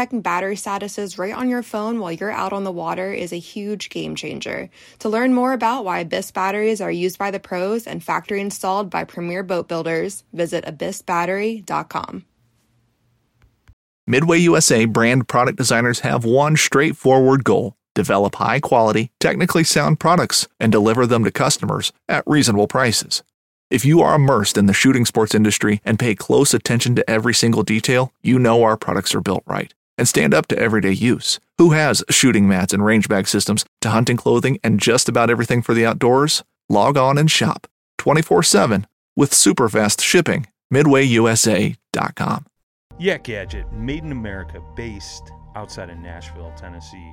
checking battery statuses right on your phone while you're out on the water is a huge game changer. To learn more about why Abyss batteries are used by the pros and factory installed by premier boat builders, visit abyssbattery.com. Midway USA brand product designers have one straightforward goal develop high quality, technically sound products and deliver them to customers at reasonable prices. If you are immersed in the shooting sports industry and pay close attention to every single detail, you know our products are built right and stand up to everyday use. Who has shooting mats and range bag systems to hunting clothing and just about everything for the outdoors? Log on and shop 24 7 with super fast shipping. MidwayUSA.com. Yak Gadget, made in America, based outside of Nashville, Tennessee.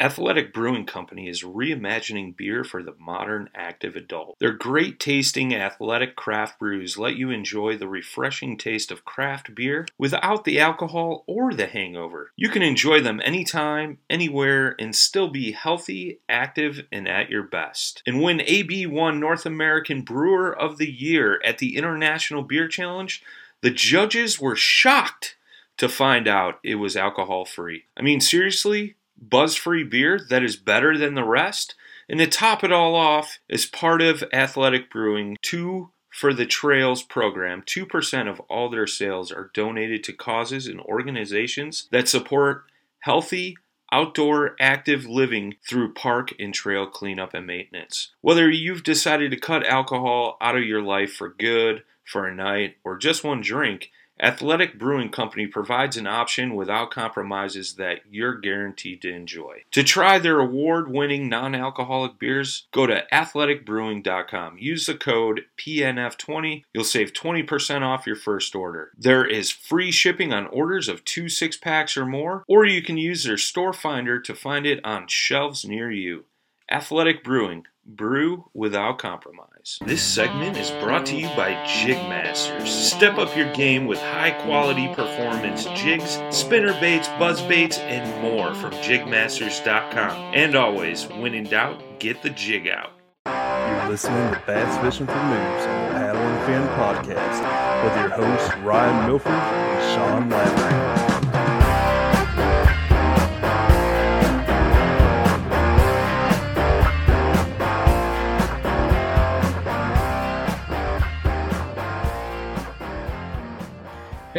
Athletic Brewing Company is reimagining beer for the modern active adult. Their great tasting athletic craft brews let you enjoy the refreshing taste of craft beer without the alcohol or the hangover. You can enjoy them anytime, anywhere, and still be healthy, active, and at your best. And win AB1 North American Brewer of the Year at the International Beer Challenge, the judges were shocked to find out it was alcohol free. I mean, seriously? Buzz free beer that is better than the rest. And to top it all off, as part of Athletic Brewing, two for the Trails program, 2% of all their sales are donated to causes and organizations that support healthy, outdoor active living through park and trail cleanup and maintenance. Whether you've decided to cut alcohol out of your life for good, for a night, or just one drink, Athletic Brewing Company provides an option without compromises that you're guaranteed to enjoy. To try their award winning non alcoholic beers, go to athleticbrewing.com. Use the code PNF20. You'll save 20% off your first order. There is free shipping on orders of two six packs or more, or you can use their store finder to find it on shelves near you. Athletic Brewing, brew without compromise. This segment is brought to you by Jigmasters. Step up your game with high quality performance jigs, spinner baits, buzz baits, and more from jigmasters.com. And always, when in doubt, get the jig out. You're listening to Bass Fishing for Noobs on the Paddle and Fin podcast with your hosts Ryan Milford and Sean Lavery.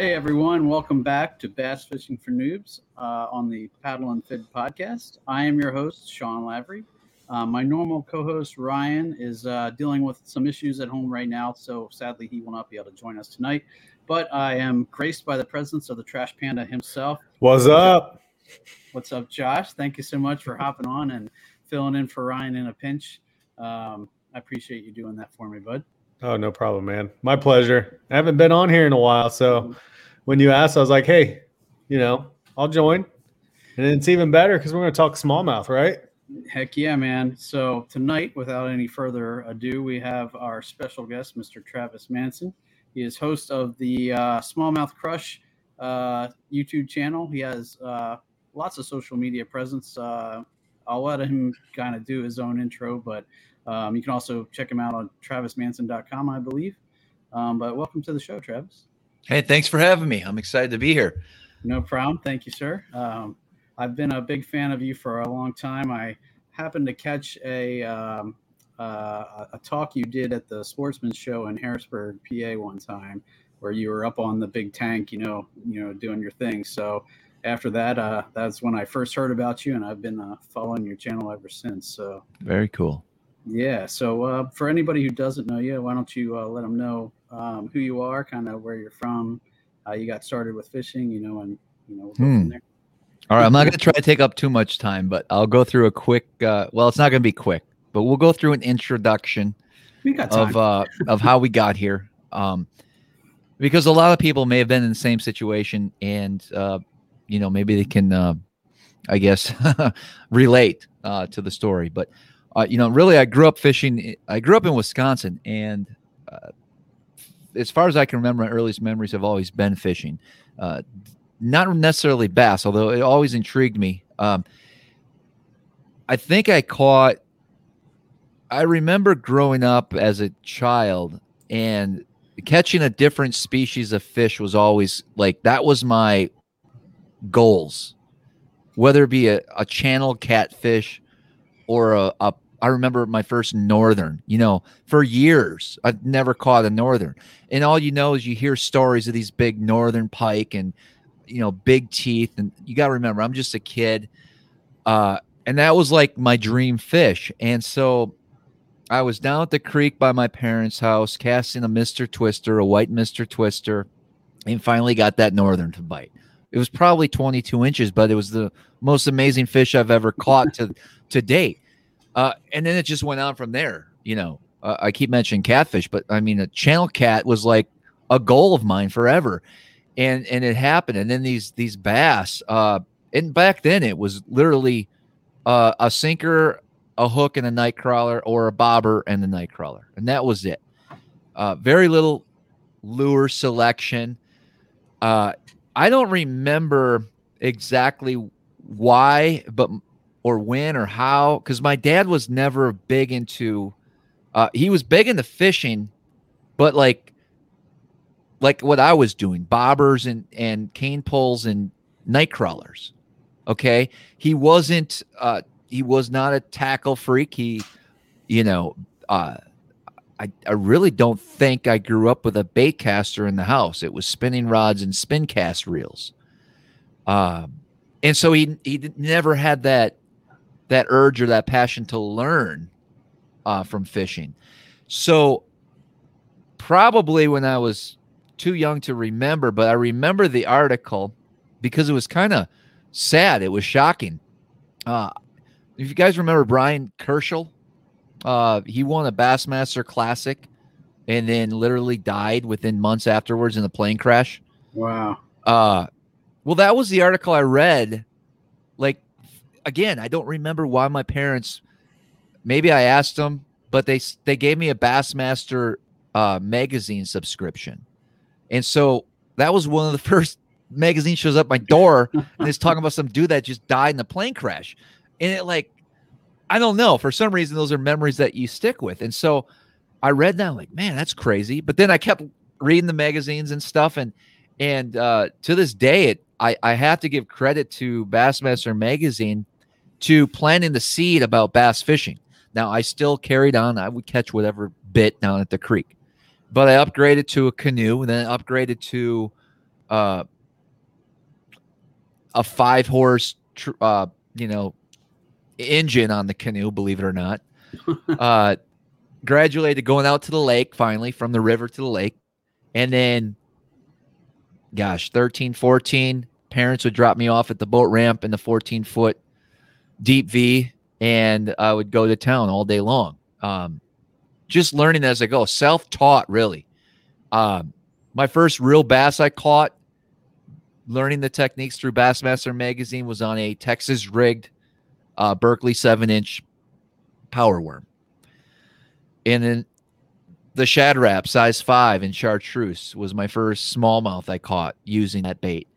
Hey everyone, welcome back to Bass Fishing for Noobs uh, on the Paddle and Fin podcast. I am your host, Sean Lavery. Uh, my normal co host, Ryan, is uh, dealing with some issues at home right now, so sadly he will not be able to join us tonight. But I am graced by the presence of the Trash Panda himself. What's up? What's up, Josh? Thank you so much for hopping on and filling in for Ryan in a pinch. Um, I appreciate you doing that for me, bud. Oh, no problem, man. My pleasure. I haven't been on here in a while, so when you asked, I was like, "Hey, you know, I'll join." And it's even better because we're going to talk smallmouth, right? Heck yeah, man. So tonight, without any further ado, we have our special guest, Mr. Travis Manson. He is host of the uh, Smallmouth Crush uh, YouTube channel. He has uh, lots of social media presence. Uh, I'll let him kind of do his own intro, but um, you can also check him out on travismanson.com, I believe. Um, but welcome to the show, Travis. Hey, thanks for having me. I'm excited to be here. No problem. Thank you, sir. Um, I've been a big fan of you for a long time. I happened to catch a um, uh, a talk you did at the Sportsman Show in Harrisburg, PA, one time, where you were up on the big tank, you know, you know, doing your thing. So after that, uh, that's when I first heard about you, and I've been uh, following your channel ever since. So very cool. Yeah. So uh, for anybody who doesn't know you, why don't you uh, let them know um, who you are, kind of where you're from, how you got started with fishing, you know, and you know, we'll hmm. All right, I'm not going to try to take up too much time, but I'll go through a quick. Uh, well, it's not going to be quick, but we'll go through an introduction of uh, of how we got here. Um, because a lot of people may have been in the same situation, and uh, you know, maybe they can, uh, I guess, relate uh, to the story. But uh, you know, really, I grew up fishing. I grew up in Wisconsin, and uh, as far as I can remember, my earliest memories have always been fishing. Uh, not necessarily bass, although it always intrigued me. Um, I think I caught. I remember growing up as a child and catching a different species of fish was always like that was my goals, whether it be a, a channel catfish or a, a I remember my first northern, you know, for years I've never caught a northern. And all you know is you hear stories of these big northern pike and you know, big teeth and you got to remember I'm just a kid. Uh and that was like my dream fish. And so I was down at the creek by my parents' house casting a Mr. Twister, a white Mr. Twister, and finally got that northern to bite. It was probably 22 inches, but it was the most amazing fish I've ever caught to to date. Uh, and then it just went on from there. You know, uh, I keep mentioning catfish, but I mean, a channel cat was like a goal of mine forever, and and it happened. And then these these bass, uh, and back then it was literally uh, a sinker, a hook, and a night crawler, or a bobber and the night crawler, and that was it. Uh, very little lure selection. Uh, I don't remember exactly why, but or when or how because my dad was never big into uh he was big into fishing but like like what i was doing bobbers and and cane poles and night crawlers okay he wasn't uh he was not a tackle freak he you know uh I, I really don't think I grew up with a bait caster in the house. It was spinning rods and spin cast reels. Um, and so he he never had that that urge or that passion to learn uh, from fishing. So probably when I was too young to remember, but I remember the article because it was kind of sad. It was shocking. Uh, if you guys remember Bryan Kerchal, uh, he won a Bassmaster Classic and then literally died within months afterwards in a plane crash. Wow. Uh, well, that was the article I read like again, I don't remember why my parents. Maybe I asked them, but they they gave me a Bassmaster uh, magazine subscription, and so that was one of the first magazine shows up my door, and it's talking about some dude that just died in a plane crash, and it like, I don't know, for some reason those are memories that you stick with, and so I read that like, man, that's crazy, but then I kept reading the magazines and stuff, and and uh, to this day, it I I have to give credit to Bassmaster magazine to planting the seed about bass fishing. Now, I still carried on. I would catch whatever bit down at the creek, but I upgraded to a canoe and then upgraded to uh, a five horse, tr- uh, you know, engine on the canoe, believe it or not. uh, graduated going out to the lake finally from the river to the lake. And then, gosh, 13, 14, parents would drop me off at the boat ramp in the 14 foot deep V, and I would go to town all day long. Um, just learning as I go, self taught, really. Um, my first real bass I caught, learning the techniques through Bassmaster magazine, was on a Texas rigged uh, Berkley seven inch power worm. And then the Shad Rap size five in chartreuse was my first smallmouth I caught using that bait.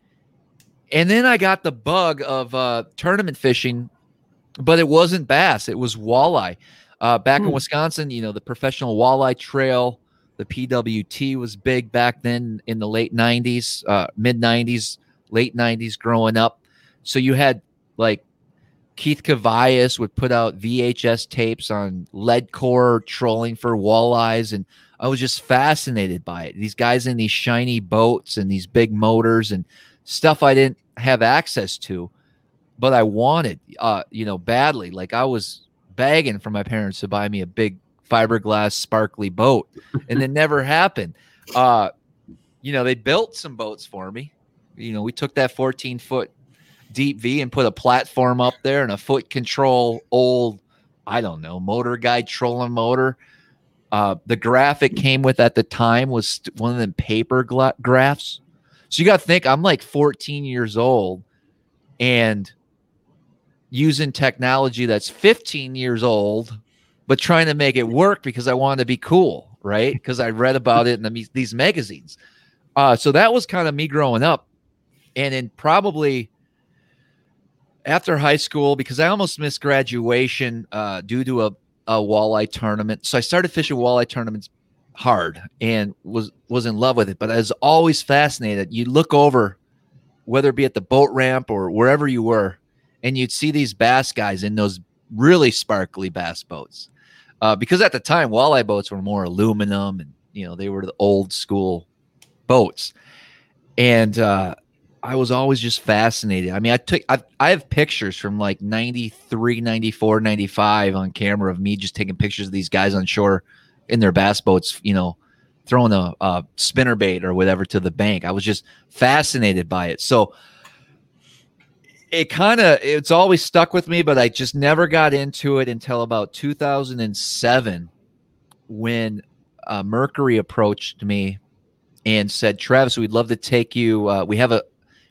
And then I got the bug of uh, tournament fishing but it wasn't bass; it was walleye. Uh, back hmm. in Wisconsin, you know, the professional walleye trail, the PWT was big back then in the late '90s, uh, mid '90s, late '90s. Growing up, so you had like Keith Kavajecz would put out VHS tapes on lead core trolling for walleyes, and I was just fascinated by it. These guys in these shiny boats and these big motors and stuff I didn't have access to, but I wanted, uh, you know, badly. Like I was begging for my parents to buy me a big fiberglass sparkly boat, and it never happened. Uh, you know, they built some boats for me. You know, we took that 14 foot deep V and put a platform up there and a foot control old, I don't know, motor guide trolling motor. Uh, the graphic came with at the time was one of them paper gra- graphs. So you got to think I'm like 14 years old and using technology that's 15 years old, but trying to make it work because I wanted to be cool, right? Because I read about it in the, these magazines. Uh, so that was kind of me growing up. And then probably after high school, because I almost missed graduation uh, due to a, a walleye tournament. So I started fishing walleye tournaments hard and was was in love with it. But I was always fascinated. You look over, whether it be at the boat ramp or wherever you were, and you'd see these bass guys in those really sparkly bass boats. Uh, because at the time, walleye boats were more aluminum, and you know they were the old school boats. And uh, I was always just fascinated. I mean, I took I, I have pictures from like 93, 94, 95 on camera of me just taking pictures of these guys on shore in their bass boats, you know, throwing a, a spinner bait or whatever to the bank. I was just fascinated by it. So it kind of it's always stuck with me, but I just never got into it until about 2007 when uh, Mercury approached me and said, "Travis, we'd love to take you. Uh, we have a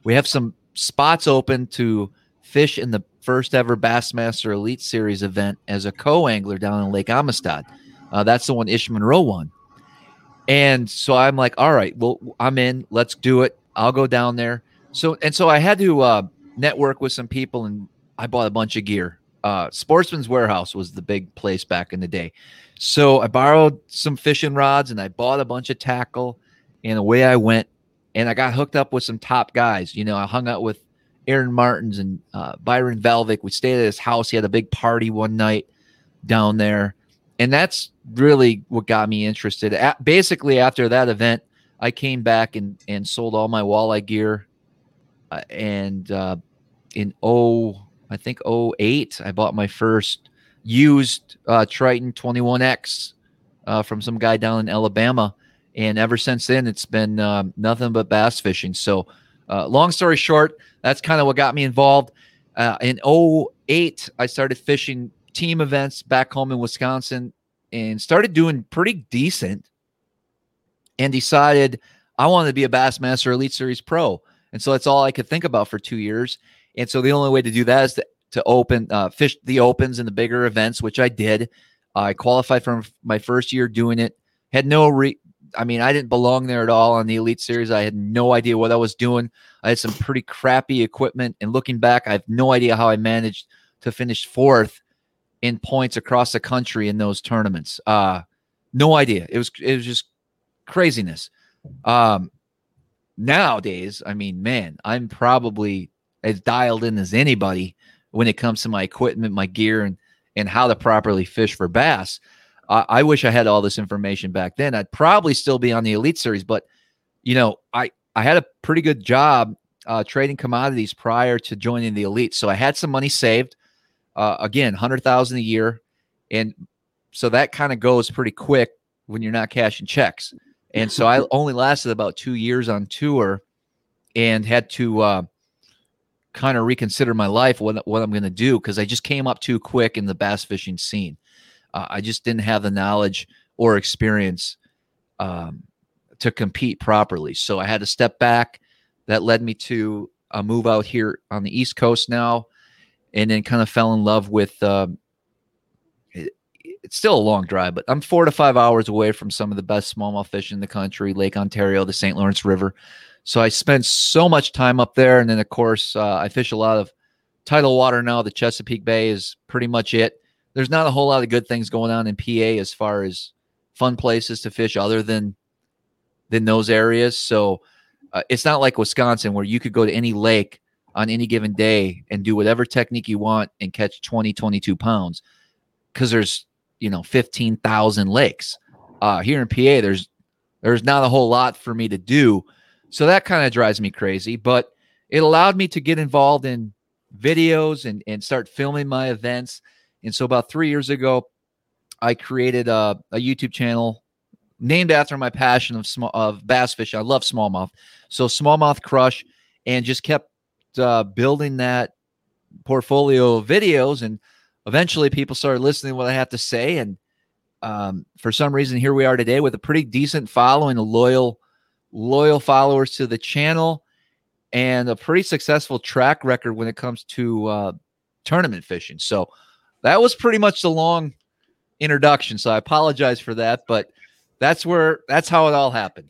we have some spots open to fish in the first ever Bassmaster Elite Series event as a co-angler down in Lake Amistad." Uh, that's the one Ish Monroe won. And so I'm like, all right, well, I'm in. Let's do it. I'll go down there. So and so I had to uh, network with some people, and I bought a bunch of gear. Uh, Sportsman's Warehouse was the big place back in the day. So I borrowed some fishing rods and I bought a bunch of tackle. And away I went. And I got hooked up with some top guys. You know, I hung out with Aaron Martens and uh, Byron Velvick. We stayed at his house. He had a big party one night down there and that's really what got me interested. At, basically, after that event, I came back and and sold all my walleye gear, uh, and uh, in oh I think 08, I bought my first used uh, Triton 21X uh, from some guy down in Alabama, and ever since then it's been uh, nothing but bass fishing. So, uh, long story short, that's kind of what got me involved. in 08, I started fishing team events back home in Wisconsin and started doing pretty decent and decided I wanted to be a Bassmaster Elite Series Pro. And so that's all I could think about for two years. And so the only way to do that is to, to open, uh, fish the opens and the bigger events, which I did. I qualified from my first year doing it. Had no re, I mean, I didn't belong there at all on the Elite Series. I had no idea what I was doing. I had some pretty crappy equipment. And looking back, I have no idea how I managed to finish fourth in points across the country in those tournaments. Uh, no idea. It was it was just craziness. Um, nowadays, I mean, man, I'm probably as dialed in as anybody when it comes to my equipment, my gear, and and how to properly fish for bass. Uh, I wish I had all this information back then. I'd probably still be on the Elite Series, but you know, I I had a pretty good job uh, trading commodities prior to joining the Elite, so I had some money saved. Uh, again, hundred thousand a year, and so that kind of goes pretty quick when you're not cashing checks. And so I only lasted about two years on tour, and had to uh, kind of reconsider my life what what I'm going to do because I just came up too quick in the bass fishing scene. Uh, I just didn't have the knowledge or experience um, to compete properly, so I had to step back. That led me to a move out here on the East Coast now and then kind of fell in love with. Uh, it, it's still a long drive, but I'm four to five hours away from some of the best smallmouth fish in the country, Lake Ontario, the St. Lawrence River. So I spent so much time up there, and then of course uh, I fish a lot of tidal water now. The Chesapeake Bay is pretty much it. There's not a whole lot of good things going on in PA as far as fun places to fish other than than those areas. So uh, it's not like Wisconsin where you could go to any lake on any given day and do whatever technique you want and catch 20, 22 pounds because there's, you know, 15,000 lakes. Uh, here in PA, there's there's not a whole lot for me to do. So that kind of drives me crazy, but it allowed me to get involved in videos and, and start filming my events. And so about three years ago, I created a, a YouTube channel named after my passion of small of bass fishing. I love smallmouth, so smallmouth crush, and just kept uh, building that portfolio of videos. And eventually, people started listening to what I have to say, and um, for some reason, here we are today with a pretty decent following, loyal, loyal followers to the channel, and a pretty successful track record when it comes to uh, tournament fishing. So that was pretty much the long introduction. So I apologize for that, but that's where that's how it all happened.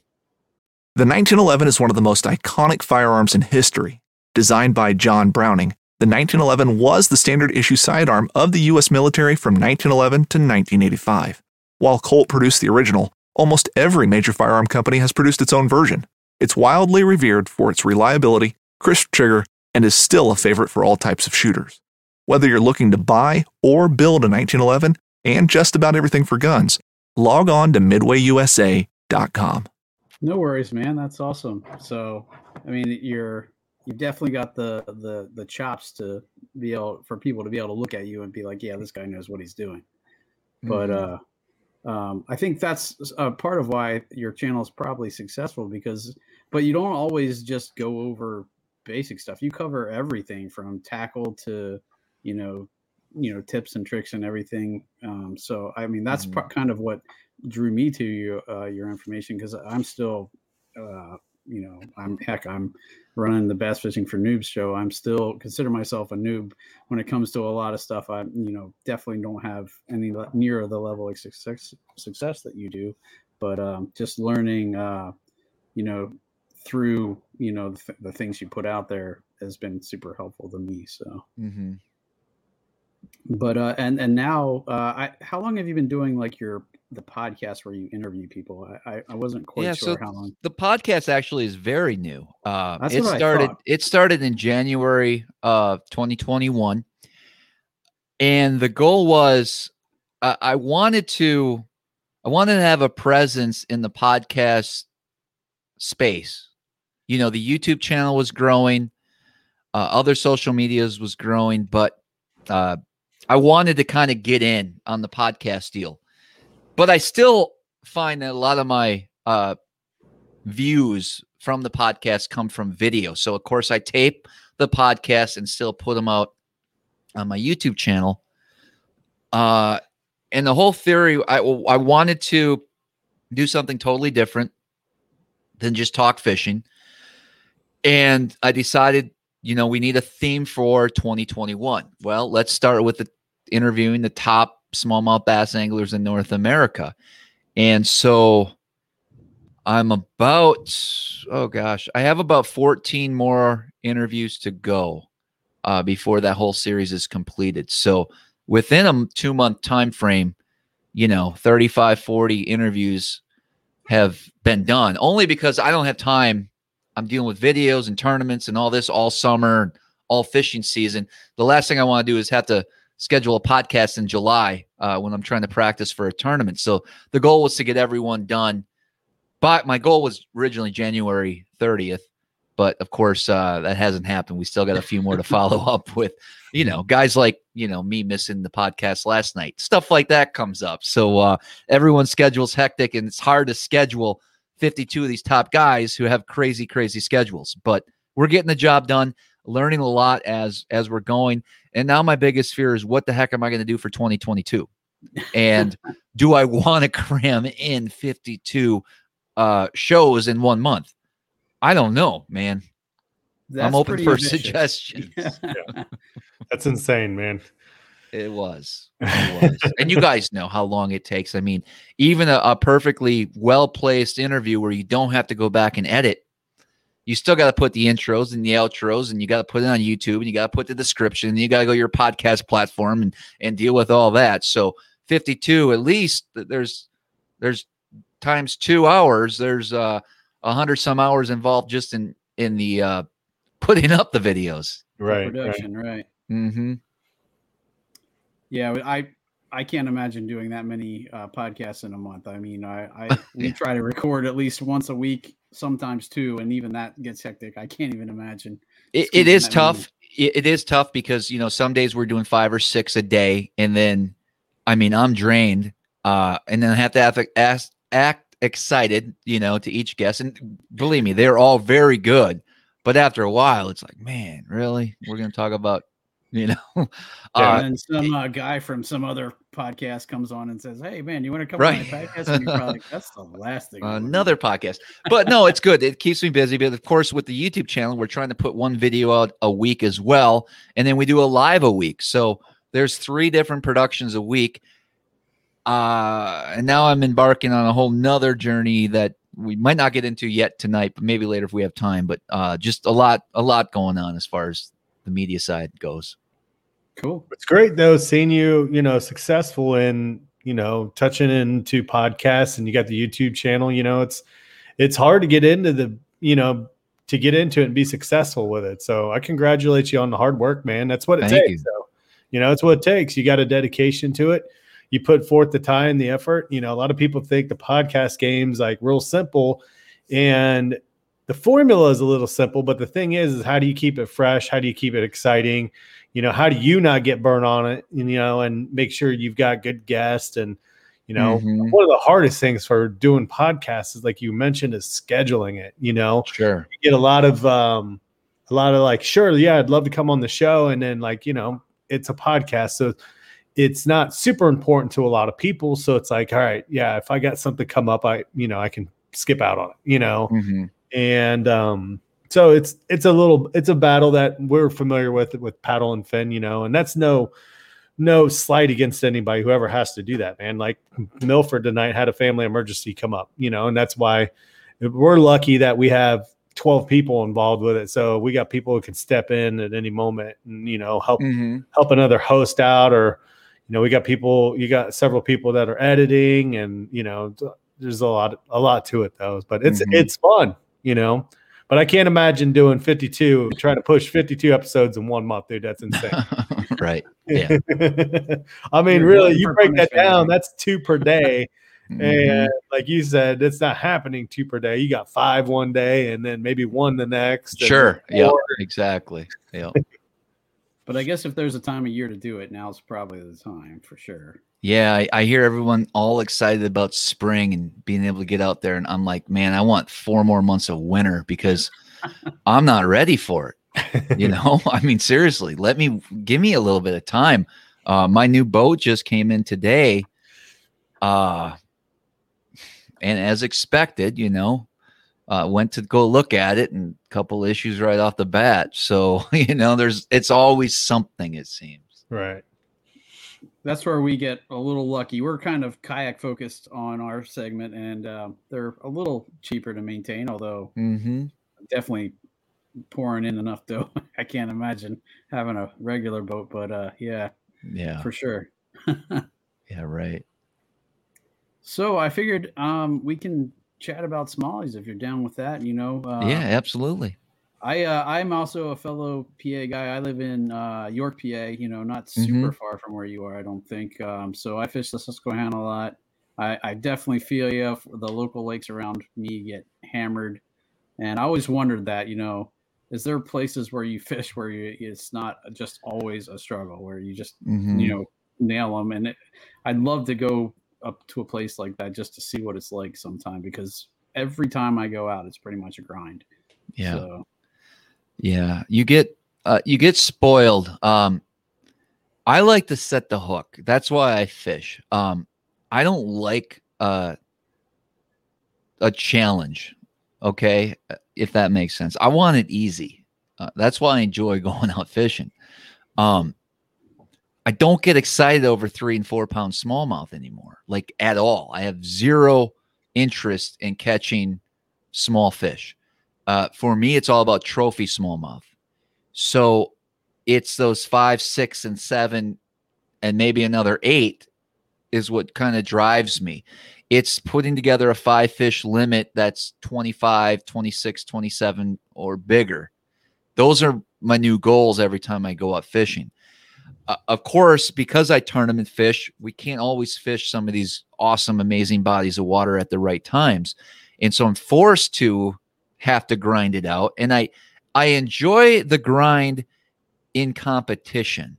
The 1911 is one of the most iconic firearms in history. Designed by John Browning, the 1911 was the standard issue sidearm of the U.S. military from 1911 to 1985. While Colt produced the original, almost every major firearm company has produced its own version. It's wildly revered for its reliability, crisp trigger, and is still a favorite for all types of shooters. Whether you're looking to buy or build a 1911 and just about everything for guns, log on to midwayusa.com. No worries, man. That's awesome. So, I mean, you're you definitely got the the the chops to be able for people to be able to look at you and be like, yeah, this guy knows what he's doing. Mm-hmm. But uh um, I think that's a part of why your channel is probably successful because, but you don't always just go over basic stuff. You cover everything from tackle to, you know, you know, tips and tricks and everything. Um, so I mean, that's mm-hmm. kind of what drew me to your uh, your information because I'm still, uh, you know, I'm heck, I'm running the Bass Fishing for Noobs show. I'm still consider myself a noob when it comes to a lot of stuff. I, you know, definitely don't have any near the level of success success that you do, but um, just learning, uh, you know, through you know the, th- the, things you put out there has been super helpful to me. So. Mm-hmm. But uh, and and now, uh, I, how long have you been doing like your the podcast where you interview people. I, I wasn't quite yeah, sure so how long. The podcast actually is very new. Uh, That's it started. It started in January of 2021, and the goal was uh, I wanted to I wanted to have a presence in the podcast space. You know, the YouTube channel was growing, uh, other social medias was growing, but uh, I wanted to kind of get in on the podcast deal but I still find that a lot of my uh, views from the podcast come from video. So, of course, I tape the podcast and still put them out on my YouTube channel. Uh, and the whole theory, I, I wanted to do something totally different than just talk fishing. And I decided, you know, we need a theme for 2021. Well, let's start with the interviewing the top smallmouth bass anglers in North America. And so I'm about, oh gosh, I have about 14 more interviews to go uh, before that whole series is completed. So within a two month time frame, you know, 35, 40 interviews have been done only because I don't have time. I'm dealing with videos and tournaments and all this all summer, all fishing season. The last thing I want to do is have to schedule a podcast in July uh, when I'm trying to practice for a tournament. So the goal was to get everyone done. But my goal was originally January 30th, but of course uh, that hasn't happened. We still got a few more to follow up with. You know, guys like you know me missing the podcast last night, stuff like that comes up. So uh, everyone's schedule's hectic, and it's hard to schedule 52 of these top guys who have crazy, crazy schedules. But we're getting the job done learning a lot as as we're going. And now my biggest fear is what the heck am I going to do for 2022? And do I want to cram in 52 uh shows in one month? I don't know, man. That's I'm open for ambitious. suggestions. yeah. That's insane, man. It was. It was. and you guys know how long it takes. I mean, even a, a perfectly well placed interview where you don't have to go back and edit you still got to put the intros and the outros and you got to put it on YouTube and you got to put the description and you got to go your podcast platform and and deal with all that. So 52 at least there's there's times 2 hours there's uh 100 some hours involved just in in the uh putting up the videos. Right. production, right. right. Mhm. Yeah, I I can't imagine doing that many uh, podcasts in a month. I mean, I, I we try to record at least once a week, sometimes too, and even that gets hectic. I can't even imagine it, it is tough. It, it is tough because you know some days we're doing five or six a day, and then I mean I'm drained, uh, and then I have to have to ask, act excited, you know, to each guest. And believe me, they're all very good. But after a while, it's like, man, really? We're going to talk about you know. Uh, and some uh, guy from some other podcast comes on and says, "Hey, man, you want to come right. on my podcast?" And you're probably "That's the last thing." Another podcast, but no, it's good. It keeps me busy. But of course, with the YouTube channel, we're trying to put one video out a week as well, and then we do a live a week. So there's three different productions a week. Uh, and now I'm embarking on a whole nother journey that we might not get into yet tonight, but maybe later if we have time. But uh, just a lot, a lot going on as far as the media side goes. Cool. It's great though seeing you, you know, successful in, you know, touching into podcasts and you got the YouTube channel, you know, it's it's hard to get into the, you know, to get into it and be successful with it. So I congratulate you on the hard work, man. That's what it Thank takes. You. So, you know, it's what it takes. You got a dedication to it. You put forth the time, the effort. You know, a lot of people think the podcast game's like real simple. And the formula is a little simple, but the thing is, is how do you keep it fresh? How do you keep it exciting? You know, how do you not get burned on it? You know, and make sure you've got good guests. And you know, mm-hmm. one of the hardest things for doing podcasts is like you mentioned is scheduling it. You know, sure, you get a lot of um, a lot of like, sure, yeah, I'd love to come on the show, and then like you know, it's a podcast, so it's not super important to a lot of people. So it's like, all right, yeah, if I got something come up, I you know, I can skip out on it. You know. Mm-hmm and um, so it's it's a little it's a battle that we're familiar with with paddle and fin, you know, and that's no no slight against anybody whoever has to do that, man. Like Milford tonight had a family emergency come up, you know, and that's why we're lucky that we have 12 people involved with it. So we got people who can step in at any moment and, you know, help mm-hmm. help another host out or, you know, we got people, you got several people that are editing and, you know, there's a lot, a lot to it though, but it's, mm-hmm. it's fun you know. But I can't imagine doing 52, trying to push 52 episodes in one month, dude. That's insane. right. Yeah. I mean, You're really, you break that down, that's two per day. Mm-hmm. And like you said, it's not happening two per day. You got five one day and then maybe one the next. Sure. Yeah. Exactly. Yeah. But I guess if there's a time of year to do it, now's probably the time for sure. Yeah, I, I, hear everyone all excited about spring and being able to get out there. And I'm like, man, I want four more months of winter because I'm not ready for it. You know, I mean, seriously, let me give me a little bit of time. Uh, my new boat just came in today. Uh, and as expected, you know, uh, went to go look at it and a couple issues right off the bat. So, you know, there's, it's always something, it seems. Right that's where we get a little lucky. We're kind of kayak focused on our segment, and uh, they're a little cheaper to maintain. Although mm-hmm. definitely pouring in enough dough. I can't imagine having a regular boat, but uh, yeah, yeah, for sure. yeah, right. So I figured um, we can chat about smallies if you're down with that. You know. Uh, yeah, absolutely. I uh, I'm also a fellow PA guy. I live in uh, York, PA. You know, not super mm-hmm. far from where you are. I don't think. Um, so I fish the Susquehanna a lot. I, I definitely feel you. The local lakes around me get hammered, and I always wondered that. You know, is there places where you fish where you, it's not just always a struggle, where you just mm-hmm. you know nail them? And it, I'd love to go up to a place like that just to see what it's like sometime because every time I go out, it's pretty much a grind. Yeah. So, yeah, you get uh, you get spoiled. Um, I like to set the hook. That's why I fish. Um, I don't like uh, a challenge. Okay, if that makes sense. I want it easy. Uh, that's why I enjoy going out fishing. Um, I don't get excited over three and four pound smallmouth anymore, like at all. I have zero interest in catching small fish. Uh, for me, it's all about trophy smallmouth. So it's those five, six, and seven, and maybe another eight is what kind of drives me. It's putting together a five fish limit that's 25, 26, 27, or bigger. Those are my new goals every time I go out fishing. Uh, of course, because I tournament fish, we can't always fish some of these awesome, amazing bodies of water at the right times. And so I'm forced to have to grind it out. And I I enjoy the grind in competition,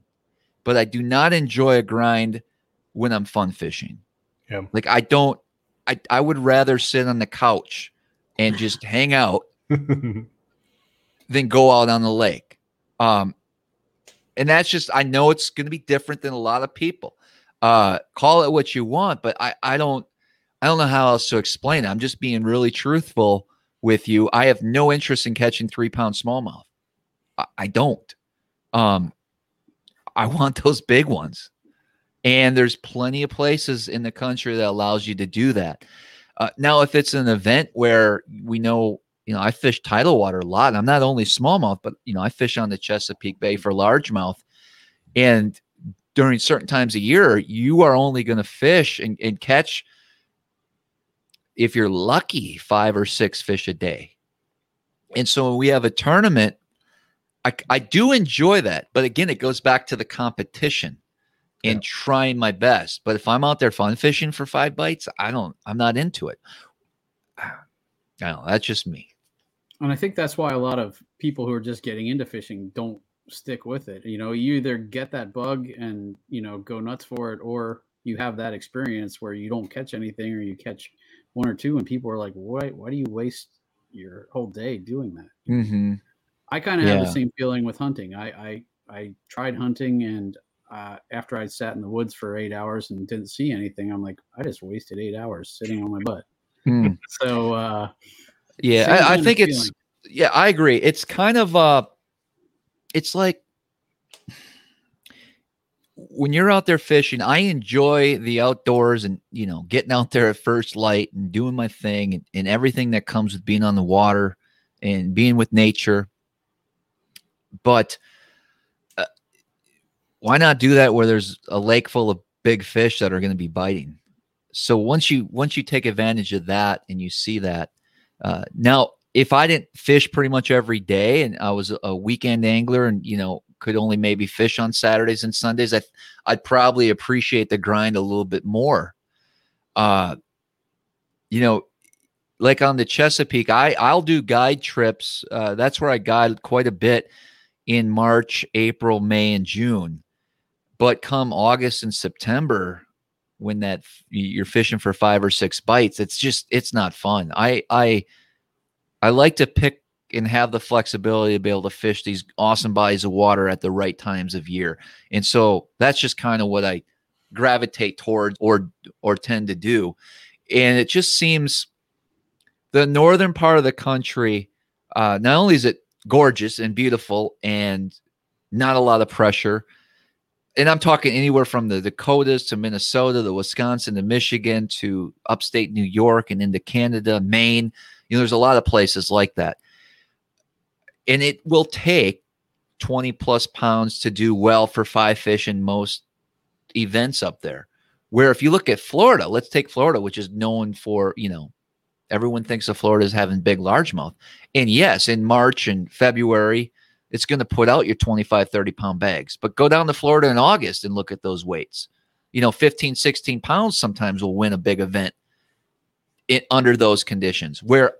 but I do not enjoy a grind when I'm fun fishing. Yeah. Like I don't I I would rather sit on the couch and just hang out than go out on the lake. Um and that's just I know it's going to be different than a lot of people. Uh call it what you want, but I I don't I don't know how else to explain it. I'm just being really truthful with you. I have no interest in catching 3 pound smallmouth. I, I don't. Um I want those big ones. And there's plenty of places in the country that allows you to do that. Uh, now, if it's an event where we know, you know, I fish tidal water a lot. I'm not only smallmouth, but you know, I fish on the Chesapeake Bay for largemouth. And during certain times of year, you are only going to fish and, and catch, if you're lucky, five or six fish a day. And so when we have a tournament, I, I do enjoy that. But again, it goes back to the competition and yeah. trying my best. But if I'm out there fun fishing for five bites, I don't, I'm not into it. I don't know. That's just me. And I think that's why a lot of people who are just getting into fishing don't stick with it. You know, you either get that bug and, you know, go nuts for it, or you have that experience where you don't catch anything or you catch one or two and people are like, why, why do you waste your whole day doing that? Mm-hmm. I kind of yeah. have the same feeling with hunting. I, I, I tried hunting and uh, after I sat in the woods for eight hours and didn't see anything, I'm like, I just wasted eight hours sitting on my butt. Mm. So, uh, yeah, I, I think it's, yeah, I agree. It's kind of, uh, it's like when you're out there fishing, I enjoy the outdoors and, you know, getting out there at first light and doing my thing and, and everything that comes with being on the water and being with nature. But, why not do that where there's a lake full of big fish that are going to be biting? So once you once you take advantage of that and you see that, uh, now if I didn't fish pretty much every day and I was a weekend angler and you know could only maybe fish on Saturdays and Sundays, I I'd probably appreciate the grind a little bit more. Uh, you know, like on the Chesapeake, I I'll do guide trips. Uh, that's where I guide quite a bit in March, April, May, and June. But come August and September, when that you're fishing for five or six bites, it's just it's not fun. I I I like to pick and have the flexibility to be able to fish these awesome bodies of water at the right times of year. And so that's just kind of what I gravitate towards or or tend to do. And it just seems the northern part of the country, uh, not only is it gorgeous and beautiful and not a lot of pressure, and I'm talking anywhere from the Dakotas to Minnesota, to Wisconsin to Michigan to upstate New York and into Canada, Maine. You know, there's a lot of places like that. And it will take 20 plus pounds to do well for five fish in most events up there. Where if you look at Florida, let's take Florida, which is known for, you know, everyone thinks of Florida as having big largemouth. And yes, in March and February, it's going to put out your 25, 30 pound bags. But go down to Florida in August and look at those weights. You know, 15, 16 pounds sometimes will win a big event it, under those conditions. Where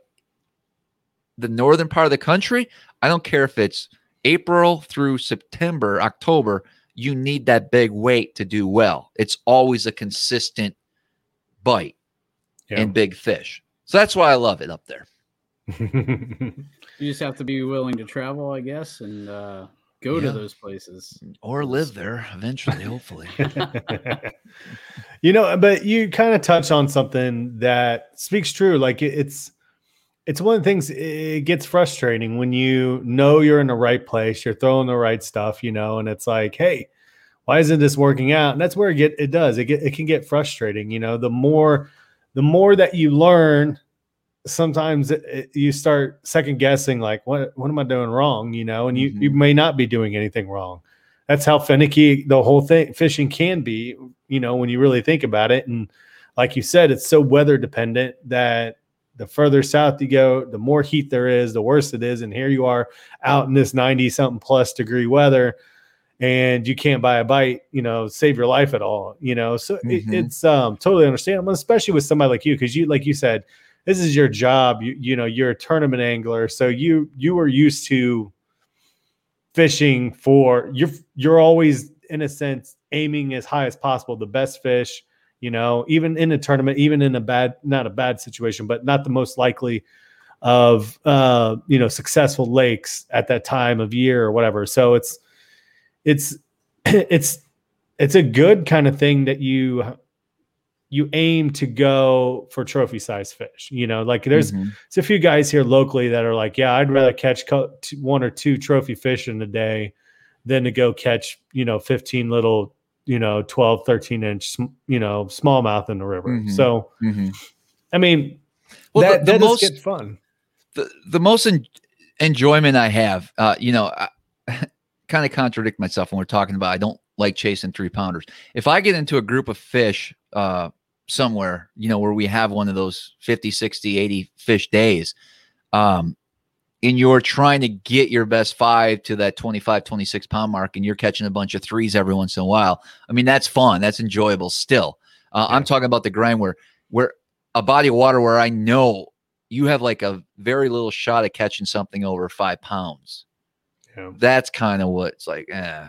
the northern part of the country, I don't care if it's April through September, October, you need that big weight to do well. It's always a consistent bite yeah. and big fish. So that's why I love it up there. You just have to be willing to travel, I guess, and uh, go yeah. to those places or live there eventually, hopefully. you know, but you kind of touch on something that speaks true. Like it's it's one of the things it gets frustrating when you know you're in the right place, you're throwing the right stuff, you know, and it's like, hey, why isn't this working out? And that's where it get it does. It get it can get frustrating, you know. The more the more that you learn sometimes it, it, you start second guessing like what what am i doing wrong? you know and you mm-hmm. you may not be doing anything wrong. That's how finicky the whole thing fishing can be you know when you really think about it. And like you said it's so weather dependent that the further south you go the more heat there is the worse it is. And here you are out in this 90 something plus degree weather and you can't buy a bite you know save your life at all you know? So mm-hmm. it, it's um totally understandable especially with somebody like you because you like you said this is your job. You you know you're a tournament angler, so you you were used to fishing for you're you're always in a sense aiming as high as possible, the best fish. You know, even in a tournament, even in a bad not a bad situation, but not the most likely of uh you know successful lakes at that time of year or whatever. So it's it's it's it's a good kind of thing that you you aim to go for trophy size fish. You know, like there's, mm-hmm. there's a few guys here locally that are like, yeah, I'd rather catch co- one or two trophy fish in a day than to go catch, you know, 15 little, you know, 12, 13 inch, you know, smallmouth in the river. Mm-hmm. So, mm-hmm. I mean, well, that, the, the that most, fun. The, the most en- enjoyment I have, uh, you know, I kind of contradict myself when we're talking about, I don't like chasing three pounders. If I get into a group of fish, uh, somewhere, you know, where we have one of those 50, 60, 80 fish days, um, and you're trying to get your best five to that 25, 26 pound mark, and you're catching a bunch of threes every once in a while. I mean, that's fun. That's enjoyable still. Uh, yeah. I'm talking about the grind where, where a body of water where I know you have like a very little shot at catching something over five pounds. Yeah. That's kind of what it's like. Eh,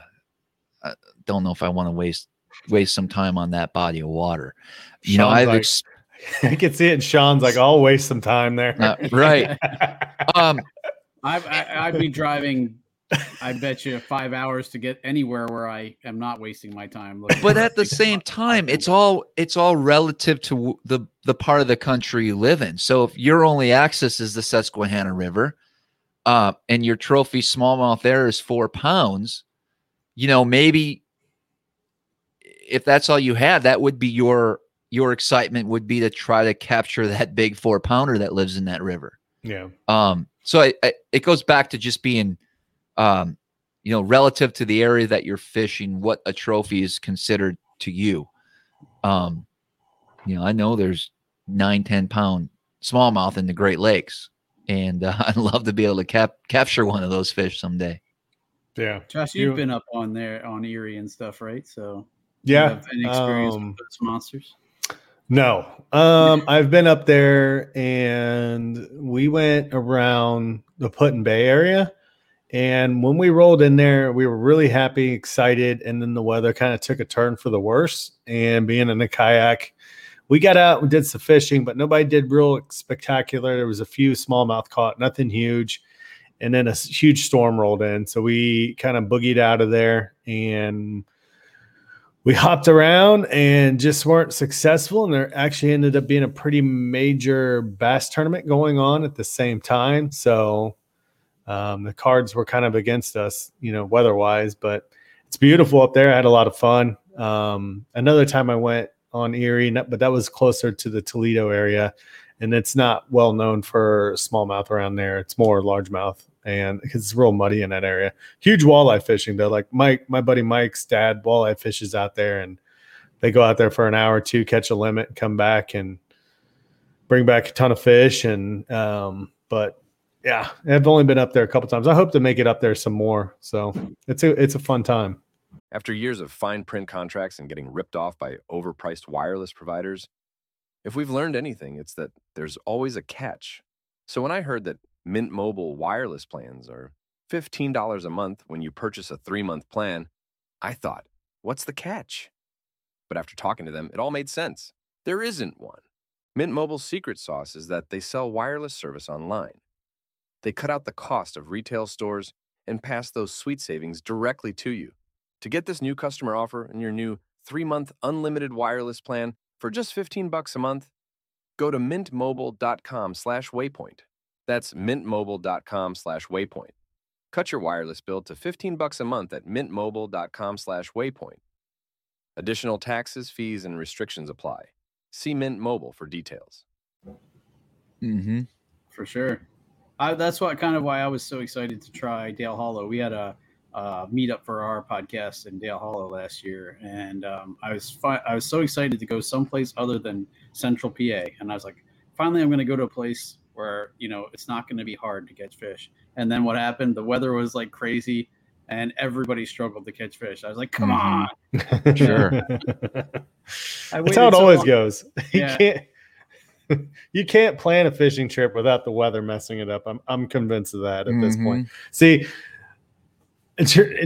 I don't know if I want to waste waste some time on that body of water. You Sean's know, I've like, ex- I can see it. And Sean's like, I'll waste some time there. Uh, right. um, I've, I, would be driving. I bet you five hours to get anywhere where I am not wasting my time. But at the same time, it's all it's all relative to the the part of the country you live in. So if your only access is the Susquehanna River, uh, and your trophy smallmouth there is four pounds, you know maybe if that's all you had, that would be your your excitement would be to try to capture that big four pounder that lives in that river. Yeah. Um. So I, I, it goes back to just being, um, you know, relative to the area that you're fishing, what a trophy is considered to you. Um, you know, I know there's nine, ten pound smallmouth in the Great Lakes, and uh, I'd love to be able to cap- capture one of those fish someday. Yeah. Josh, you've you, been up on there on Erie and stuff, right? So yeah. any experience um, with those monsters? No. Um, I've been up there and we went around the Put-in-Bay area. And when we rolled in there, we were really happy, excited, and then the weather kind of took a turn for the worse. And being in a kayak, we got out and did some fishing, but nobody did real spectacular. There was a few smallmouth caught, nothing huge. And then a huge storm rolled in. So we kind of boogied out of there and we hopped around and just weren't successful. And there actually ended up being a pretty major bass tournament going on at the same time. So um, the cards were kind of against us, you know, weather wise, but it's beautiful up there. I had a lot of fun. Um, another time I went on Erie, but that was closer to the Toledo area. And it's not well known for smallmouth around there. It's more largemouth and because it's real muddy in that area. Huge walleye fishing though. Like Mike, my buddy Mike's dad, walleye fishes out there, and they go out there for an hour or two, catch a limit, come back and bring back a ton of fish. And um, but yeah, I've only been up there a couple times. I hope to make it up there some more. So it's a it's a fun time. After years of fine print contracts and getting ripped off by overpriced wireless providers, if we've learned anything, it's that there's always a catch. So when I heard that Mint Mobile wireless plans are $15 a month when you purchase a three month plan. I thought, what's the catch? But after talking to them, it all made sense. There isn't one. Mint Mobile's secret sauce is that they sell wireless service online. They cut out the cost of retail stores and pass those sweet savings directly to you. To get this new customer offer and your new three-month unlimited wireless plan for just 15 bucks a month, go to mintmobile.com slash waypoint. That's mintmobile.com slash waypoint. Cut your wireless bill to 15 bucks a month at mintmobile.com slash waypoint. Additional taxes, fees, and restrictions apply. See Mint Mobile for details. Mm-hmm. For sure. I, that's what kind of why I was so excited to try Dale Hollow. We had a, a meetup for our podcast in Dale Hollow last year, and um, I was fi- I was so excited to go someplace other than Central PA, and I was like, finally, I'm going to go to a place where you know it's not going to be hard to catch fish. And then what happened? The weather was like crazy, and everybody struggled to catch fish. I was like, "Come mm-hmm. on!" sure. That's how it so always long. goes. You yeah. can't. you can't plan a fishing trip without the weather messing it up. I'm I'm convinced of that at mm-hmm. this point. Mm-hmm. See,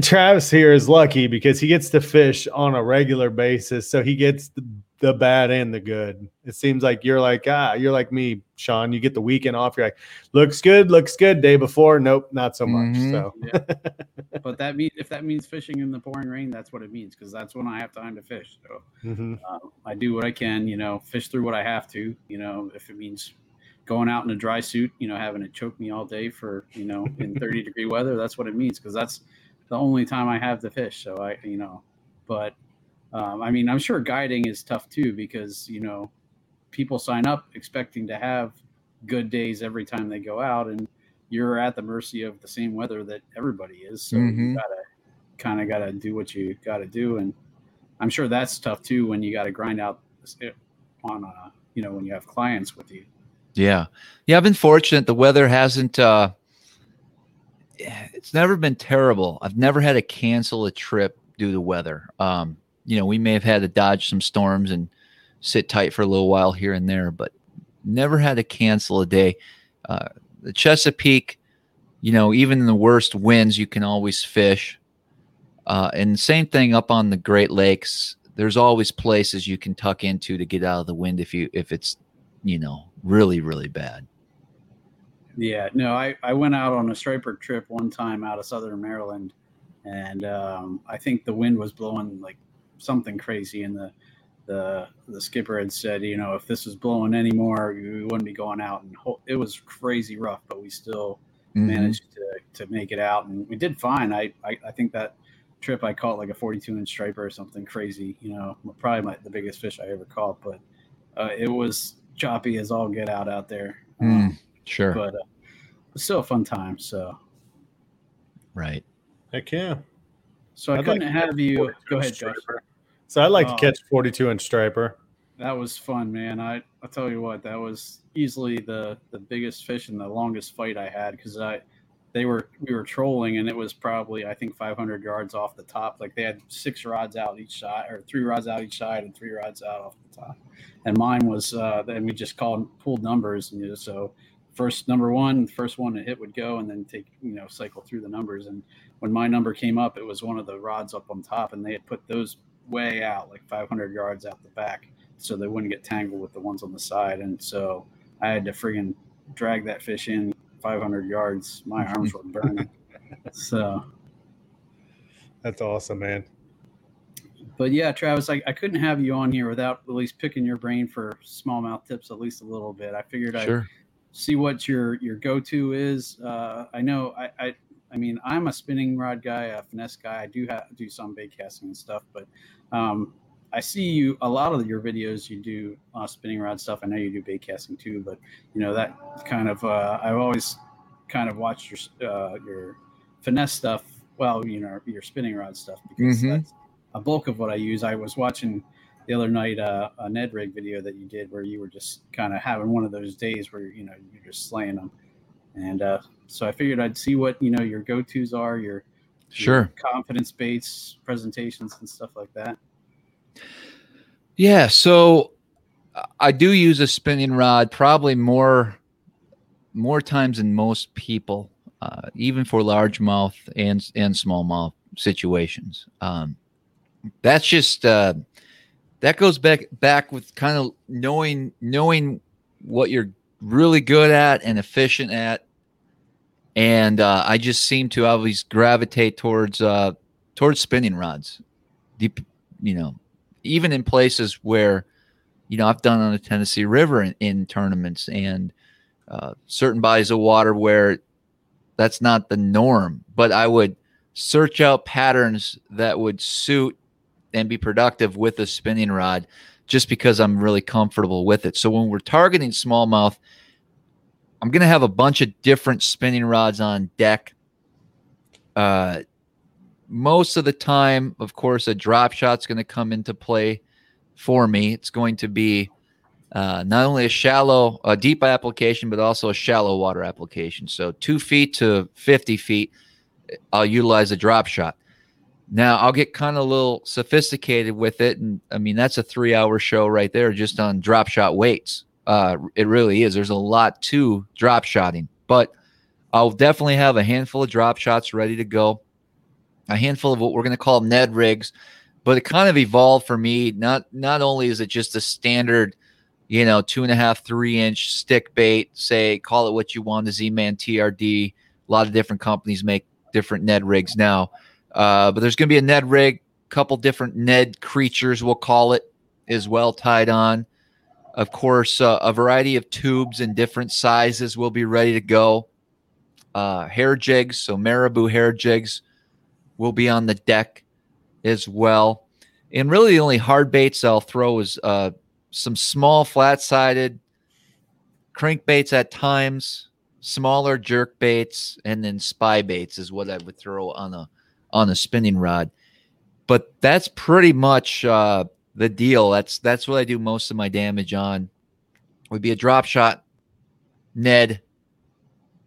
Travis here is lucky because he gets to fish on a regular basis, so he gets the, the bad and the good. It seems like you're like ah, you're like me, Sean. You get the weekend off. You're like, looks good, looks good. Day before, nope, not so much. Mm-hmm. So, yeah. but that means if that means fishing in the pouring rain, that's what it means because that's when I have time to fish. So mm-hmm. uh, I do what I can, you know, fish through what I have to. You know, if it means going out in a dry suit, you know, having it choke me all day for you know in 30 degree weather, that's what it means because that's the only time I have to fish. So I, you know, but um, I mean, I'm sure guiding is tough too because you know people sign up expecting to have good days every time they go out, and you're at the mercy of the same weather that everybody is. So mm-hmm. you gotta kind of gotta do what you gotta do, and I'm sure that's tough too when you gotta grind out on a you know when you have clients with you. Yeah, yeah. I've been fortunate. The weather hasn't. uh it's never been terrible. I've never had to cancel a trip due to weather. Um, you know, we may have had to dodge some storms and sit tight for a little while here and there, but never had to cancel a day. Uh, the Chesapeake, you know, even in the worst winds, you can always fish. Uh, and same thing up on the Great Lakes. There's always places you can tuck into to get out of the wind if you if it's, you know, really really bad. Yeah, no, I, I went out on a striper trip one time out of southern Maryland, and um, I think the wind was blowing like something crazy, and the the the skipper had said, you know, if this was blowing anymore, we wouldn't be going out, and it was crazy rough, but we still mm-hmm. managed to to make it out, and we did fine. I I, I think that trip I caught like a 42 inch striper or something crazy, you know, probably my, the biggest fish I ever caught, but uh, it was choppy as all get out out there. Mm. Um, Sure. But uh, it's still a fun time. So, right. Heck yeah. So I I'd couldn't like have you go ahead, Josh. So I'd like to catch 42 inch striper. That was fun, man. I I tell you what, that was easily the the biggest fish and the longest fight I had because I they were we were trolling and it was probably I think 500 yards off the top. Like they had six rods out each side or three rods out each side and three rods out off the top. And mine was uh, and we just called pulled numbers and you know, so first number one, first one to hit would go, and then take you know cycle through the numbers. And when my number came up, it was one of the rods up on top, and they had put those way out, like 500 yards out the back, so they wouldn't get tangled with the ones on the side. And so I had to friggin' drag that fish in 500 yards. My arms were burning. so that's awesome, man. But yeah, Travis, I, I couldn't have you on here without at least picking your brain for smallmouth tips at least a little bit. I figured sure. I'd see what your your go-to is. Uh, I know I, I I mean I'm a spinning rod guy, a finesse guy. I do have do some bait casting and stuff, but um, I see you a lot of your videos. You do uh, spinning rod stuff. I know you do bait casting too, but you know that kind of uh, I've always kind of watched your uh, your finesse stuff. Well, you know your spinning rod stuff because mm-hmm. that's a bulk of what I use. I was watching the other night uh, a Ned rig video that you did where you were just kind of having one of those days where you know you're just slaying them, and uh, so I figured I'd see what you know your go tos are, your sure confidence baits, presentations, and stuff like that. Yeah, so I do use a spinning rod probably more more times than most people, uh, even for largemouth and and smallmouth situations. Um, that's just uh, that goes back back with kind of knowing knowing what you're really good at and efficient at. And uh, i just seem to always gravitate towards uh, towards spinning rods. Deep you know even in places where you know i've done on the tennessee river in, in tournaments and uh, certain bodies of water where that's not the norm but i would search out patterns that would suit and be productive with a spinning rod just because I'm really comfortable with it. So when we're targeting smallmouth, I'm going to have a bunch of different spinning rods on deck. Uh, most of the time, of course, a drop shot's going to come into play for me. It's going to be uh, not only a shallow, a deep application, but also a shallow water application. So two feet to 50 feet, I'll utilize a drop shot. Now I'll get kind of a little sophisticated with it, and I mean that's a three-hour show right there, just on drop shot weights. Uh, it really is. There's a lot to drop shotting, but I'll definitely have a handful of drop shots ready to go. A handful of what we're going to call Ned rigs, but it kind of evolved for me. Not not only is it just a standard, you know, two and a half, three inch stick bait. Say, call it what you want. The Z-Man TRD. A lot of different companies make different Ned rigs now, uh, but there's going to be a Ned rig, a couple different Ned creatures, we'll call it, as well tied on. Of course, uh, a variety of tubes in different sizes will be ready to go uh, hair jigs. So marabou hair jigs will be on the deck as well. And really, the only hard baits I'll throw is uh, some small flat sided crankbaits at times, smaller jerk baits, and then spy baits is what I would throw on a on a spinning rod. But that's pretty much uh, the deal. That's that's what I do most of my damage on. Would be a drop shot, Ned,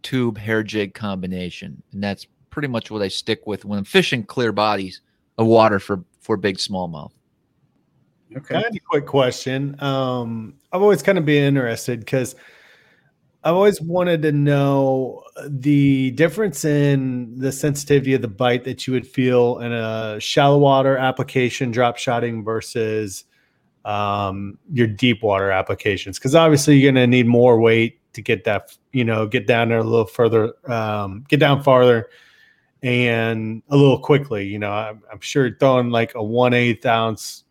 tube hair jig combination, and that's pretty much what I stick with when I'm fishing clear bodies of water for for big smallmouth. Okay. Kind of a quick question. Um, I've always kind of been interested because I've always wanted to know the difference in the sensitivity of the bite that you would feel in a shallow water application, drop shotting versus um, your deep water applications. Because obviously, you're going to need more weight to get that, you know, get down there a little further, um, get down farther and a little quickly. You know, I'm, I'm sure throwing like a one eighth ounce,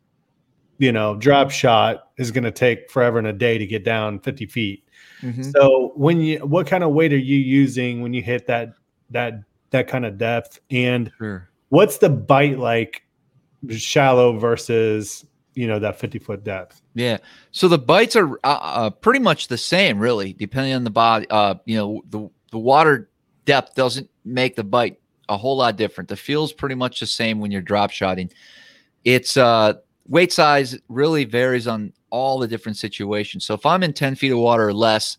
you know, drop shot is going to take forever and a day to get down 50 feet. Mm-hmm. So when you, what kind of weight are you using when you hit that, that, that kind of depth? And sure. what's the bite like shallow versus you know that 50 foot depth yeah so the bites are uh, uh, pretty much the same really depending on the body uh you know the the water depth doesn't make the bite a whole lot different the feel's pretty much the same when you're drop shotting it's uh weight size really varies on all the different situations so if i'm in 10 feet of water or less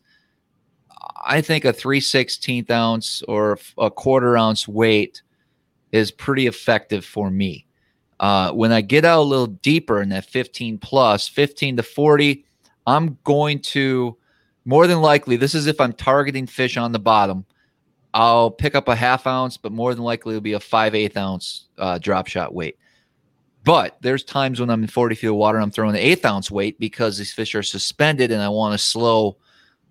i think a 3 16th ounce or a quarter ounce weight is pretty effective for me uh, when I get out a little deeper in that 15 plus, 15 to 40, I'm going to more than likely, this is if I'm targeting fish on the bottom. I'll pick up a half ounce, but more than likely it'll be a 5 8 ounce uh, drop shot weight. But there's times when I'm in 40 feet of water, and I'm throwing the eighth ounce weight because these fish are suspended and I want to slow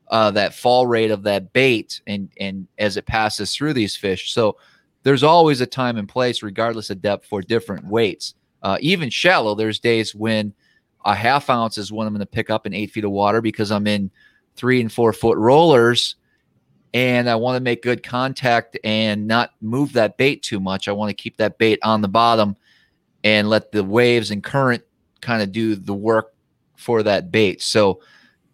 uh, that fall rate of that bait and and as it passes through these fish. So there's always a time and place, regardless of depth, for different weights. Uh, even shallow, there's days when a half ounce is when I'm going to pick up in eight feet of water because I'm in three and four foot rollers and I want to make good contact and not move that bait too much. I want to keep that bait on the bottom and let the waves and current kind of do the work for that bait. So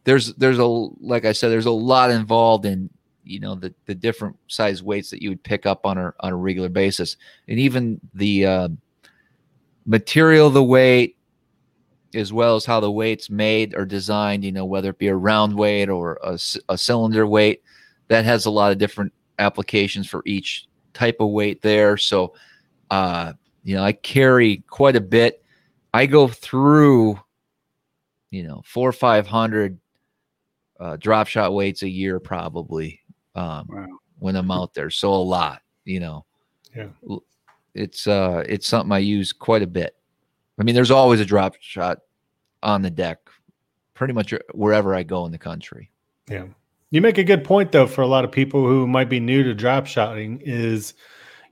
there's there's a like I said, there's a lot involved in you know the the different size weights that you would pick up on a on a regular basis, and even the uh, material the weight, as well as how the weight's made or designed. You know whether it be a round weight or a, a cylinder weight, that has a lot of different applications for each type of weight there. So, uh, you know, I carry quite a bit. I go through, you know, four or five hundred uh, drop shot weights a year probably um, wow. when I'm out there. So a lot, you know. Yeah. It's uh it's something I use quite a bit. I mean, there's always a drop shot on the deck, pretty much wherever I go in the country. Yeah. You make a good point though for a lot of people who might be new to drop shotting is,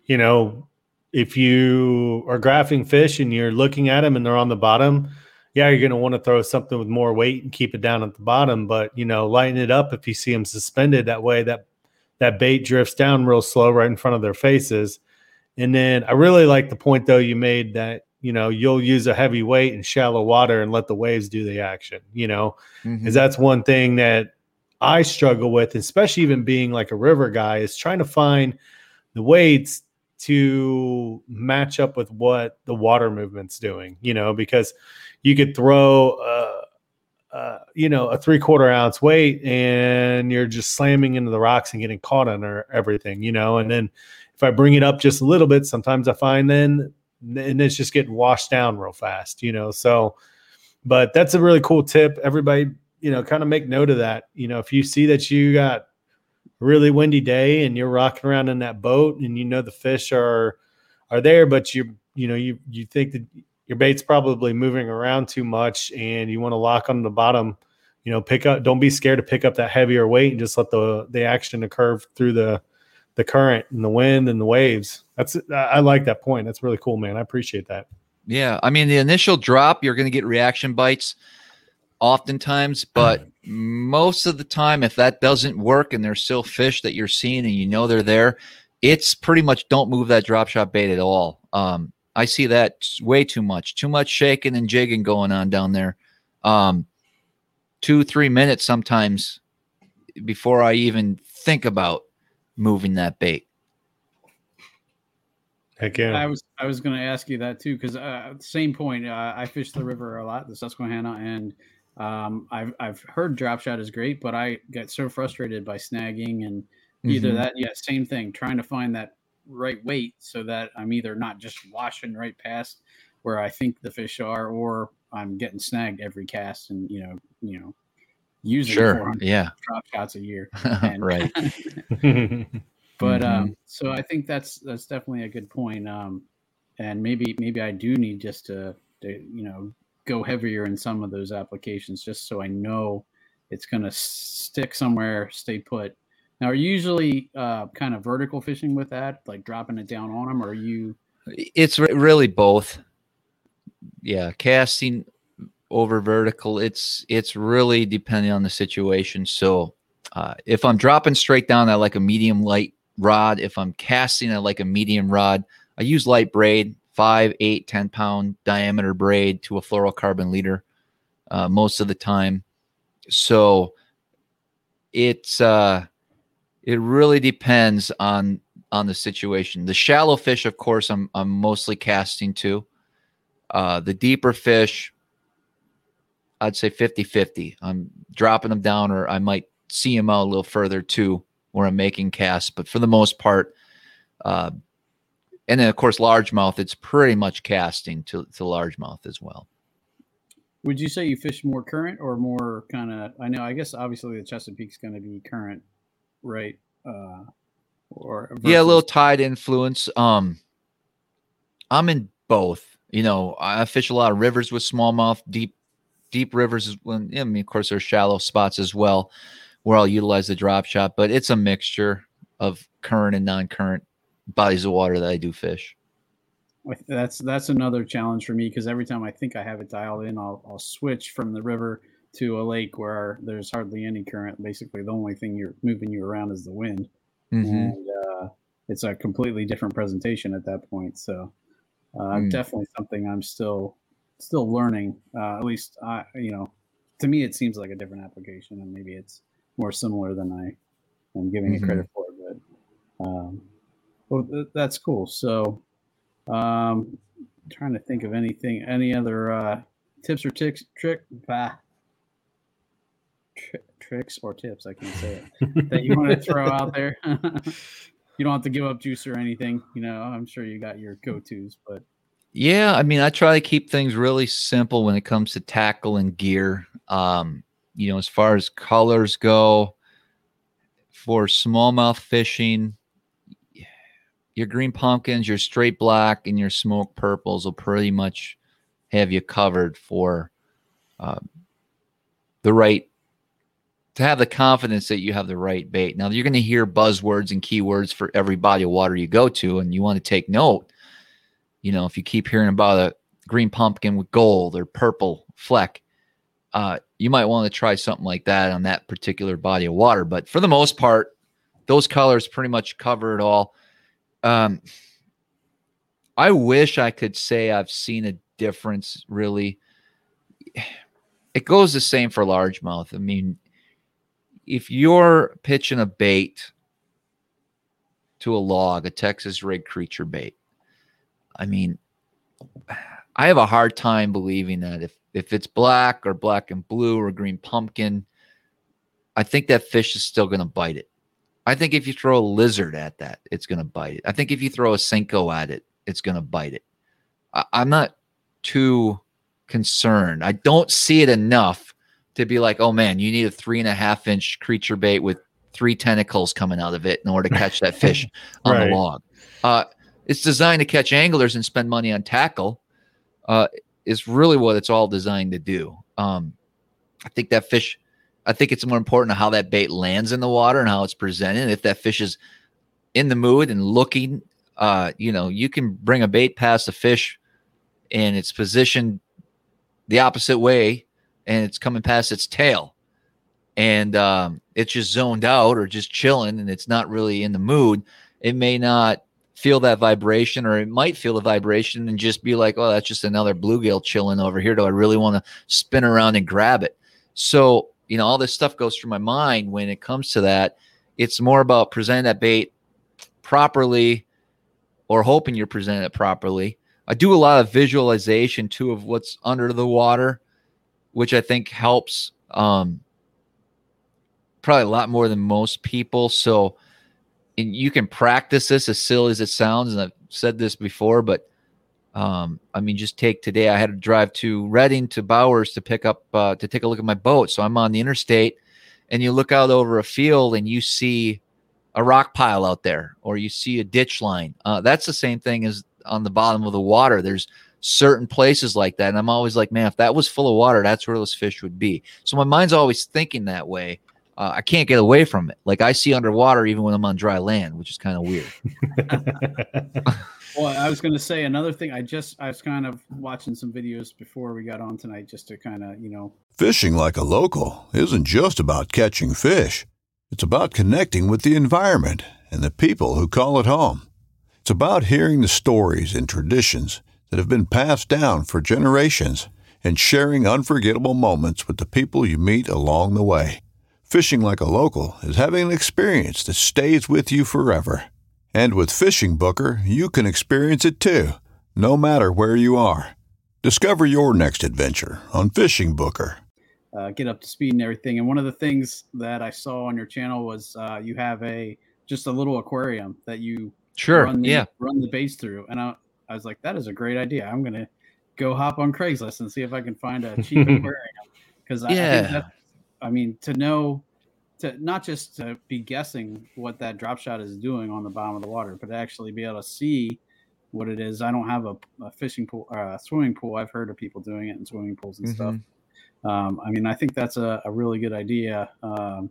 you know, if you are graphing fish and you're looking at them and they're on the bottom, yeah, you're going to want to throw something with more weight and keep it down at the bottom, but you know, lighten it up if you see them suspended that way that that bait drifts down real slow right in front of their faces. And then I really like the point though you made that you know you'll use a heavy weight in shallow water and let the waves do the action. You know, because mm-hmm. that's one thing that I struggle with, especially even being like a river guy, is trying to find the weights to match up with what the water movement's doing. You know, because you could throw. Uh, uh, you know, a three quarter ounce weight and you're just slamming into the rocks and getting caught under everything, you know. And then if I bring it up just a little bit, sometimes I find then and it's just getting washed down real fast, you know. So, but that's a really cool tip. Everybody you know, kind of make note of that. You know, if you see that you got really windy day and you're rocking around in that boat and you know the fish are are there, but you you know you you think that your bait's probably moving around too much and you want to lock on the bottom, you know, pick up. Don't be scared to pick up that heavier weight and just let the the action occur through the the current and the wind and the waves. That's I like that point. That's really cool, man. I appreciate that. Yeah, I mean the initial drop, you're going to get reaction bites oftentimes, but most of the time, if that doesn't work and there's still fish that you're seeing and you know they're there, it's pretty much don't move that drop shot bait at all. Um, I see that way too much, too much shaking and jigging going on down there. Um, two, three minutes sometimes before I even think about moving that bait. Heck yeah. I was I was going to ask you that too because uh, same point. Uh, I fish the river a lot, the Susquehanna, and um, I've I've heard drop shot is great, but I get so frustrated by snagging and either mm-hmm. that yeah same thing trying to find that right weight so that I'm either not just washing right past where I think the fish are, or I'm getting snagged every cast, and you know, you know, using sure, yeah, drop shots a year, and, right. but mm-hmm. um, so I think that's that's definitely a good point. Um, and maybe maybe I do need just to, to you know go heavier in some of those applications just so I know it's going to stick somewhere, stay put, now, are you usually uh, kind of vertical fishing with that, like dropping it down on them, or are you? It's really both. Yeah, casting over vertical. It's it's really depending on the situation. So, uh, if I'm dropping straight down, I like a medium light rod. If I'm casting, I like a medium rod. I use light braid, five, eight, 10 pound diameter braid to a fluorocarbon leader uh, most of the time. So it's uh it really depends on on the situation. The shallow fish, of course, I'm I'm mostly casting to. Uh, the deeper fish, I'd say 50-50. I'm dropping them down, or I might see them out a little further too, where I'm making casts. But for the most part, uh, and then of course largemouth, it's pretty much casting to to largemouth as well. Would you say you fish more current or more kind of? I know, I guess obviously the Chesapeake's going to be current right? Uh, or versus- yeah, a little tide influence. Um, I'm in both. You know, I fish a lot of rivers with smallmouth, deep, deep rivers. When I mean, of course, there's shallow spots as well, where I'll utilize the drop shot. But it's a mixture of current and non-current bodies of water that I do fish. That's that's another challenge for me because every time I think I have it dialed in, I'll I'll switch from the river to a lake where there's hardly any current. Basically, the only thing you're moving you around is the wind, mm-hmm. and uh, it's a completely different presentation at that point. So, uh, mm. definitely something I'm still still learning. Uh, at least, I you know, to me, it seems like a different application, and maybe it's more similar than I am giving mm-hmm. it credit for. But, um, well, th- that's cool. So, um, trying to think of anything, any other uh, tips or tricks, trick. Bah, tri- tricks or tips, I can say it, that you want to throw out there? you don't have to give up juice or anything. You know, I'm sure you got your go tos, but yeah, I mean, I try to keep things really simple when it comes to tackle and gear. Um, you know, as far as colors go, for smallmouth fishing, your green pumpkins, your straight black, and your smoke purples will pretty much have you covered for uh, the right to have the confidence that you have the right bait. Now you're going to hear buzzwords and keywords for every body of water you go to, and you want to take note. You know, if you keep hearing about a green pumpkin with gold or purple fleck, uh, you might want to try something like that on that particular body of water. But for the most part, those colors pretty much cover it all. Um, I wish I could say I've seen a difference. Really, it goes the same for largemouth. I mean, if you're pitching a bait to a log, a Texas rig creature bait, I mean, I have a hard time believing that if if it's black or black and blue or green pumpkin, I think that fish is still going to bite it. I think if you throw a lizard at that, it's going to bite it. I think if you throw a Senko at it, it's going to bite it. I, I'm not too concerned. I don't see it enough to be like, oh man, you need a three and a half inch creature bait with three tentacles coming out of it in order to catch that fish on right. the log. Uh, it's designed to catch anglers and spend money on tackle. Uh, is really what it's all designed to do. Um, I think that fish. I think it's more important how that bait lands in the water and how it's presented. If that fish is in the mood and looking, uh, you know, you can bring a bait past a fish and it's positioned the opposite way and it's coming past its tail and um, it's just zoned out or just chilling and it's not really in the mood, it may not feel that vibration or it might feel the vibration and just be like, oh, that's just another bluegill chilling over here. Do I really want to spin around and grab it? So, you know, all this stuff goes through my mind when it comes to that. It's more about presenting that bait properly or hoping you're presenting it properly. I do a lot of visualization too of what's under the water, which I think helps um, probably a lot more than most people. So and you can practice this as silly as it sounds. And I've said this before, but um, I mean, just take today. I had to drive to Reading to Bowers to pick up uh, to take a look at my boat. So I'm on the interstate, and you look out over a field and you see a rock pile out there, or you see a ditch line. Uh, that's the same thing as on the bottom of the water. There's certain places like that, and I'm always like, man, if that was full of water, that's where those fish would be. So my mind's always thinking that way uh, I can't get away from it. Like I see underwater even when I'm on dry land, which is kind of weird. well, I was going to say another thing. I just I was kind of watching some videos before we got on tonight, just to kind of you know. Fishing like a local isn't just about catching fish. It's about connecting with the environment and the people who call it home. It's about hearing the stories and traditions that have been passed down for generations and sharing unforgettable moments with the people you meet along the way. Fishing like a local is having an experience that stays with you forever. And with FishingBooker, you can experience it too, no matter where you are. Discover your next adventure on FishingBooker. Uh, get up to speed and everything. And one of the things that I saw on your channel was uh, you have a just a little aquarium that you sure run the, yeah run the baits through. And I, I was like, that is a great idea. I'm gonna go hop on Craigslist and see if I can find a cheap aquarium because yeah. I, I mean, to know to not just to be guessing what that drop shot is doing on the bottom of the water, but actually be able to see what it is. I don't have a, a fishing pool or uh, a swimming pool. I've heard of people doing it in swimming pools and mm-hmm. stuff. Um, I mean, I think that's a, a really good idea. Um,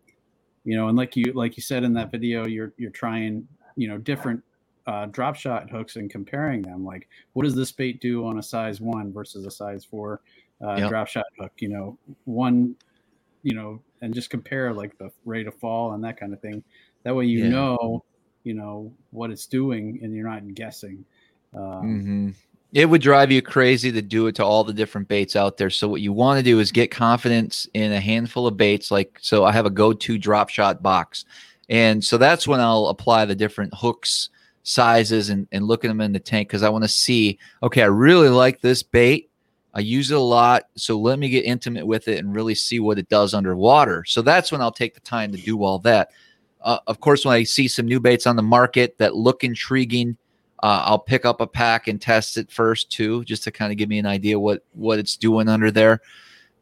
you know, and like you like you said in that video, you're you're trying you know different uh, drop shot hooks and comparing them. Like, what does this bait do on a size one versus a size four uh, yep. drop shot hook? You know, one you know, and just compare like the rate of fall and that kind of thing. That way, you yeah. know, you know what it's doing, and you're not guessing. Um, mm-hmm. It would drive you crazy to do it to all the different baits out there. So what you want to do is get confidence in a handful of baits. Like so, I have a go-to drop shot box, and so that's when I'll apply the different hooks sizes and, and look at them in the tank because I want to see, okay, I really like this bait. I use it a lot. So let me get intimate with it and really see what it does underwater. So that's when I'll take the time to do all that. Uh, of course, when I see some new baits on the market that look intriguing, uh, I'll pick up a pack and test it first too, just to kind of give me an idea what what it's doing under there.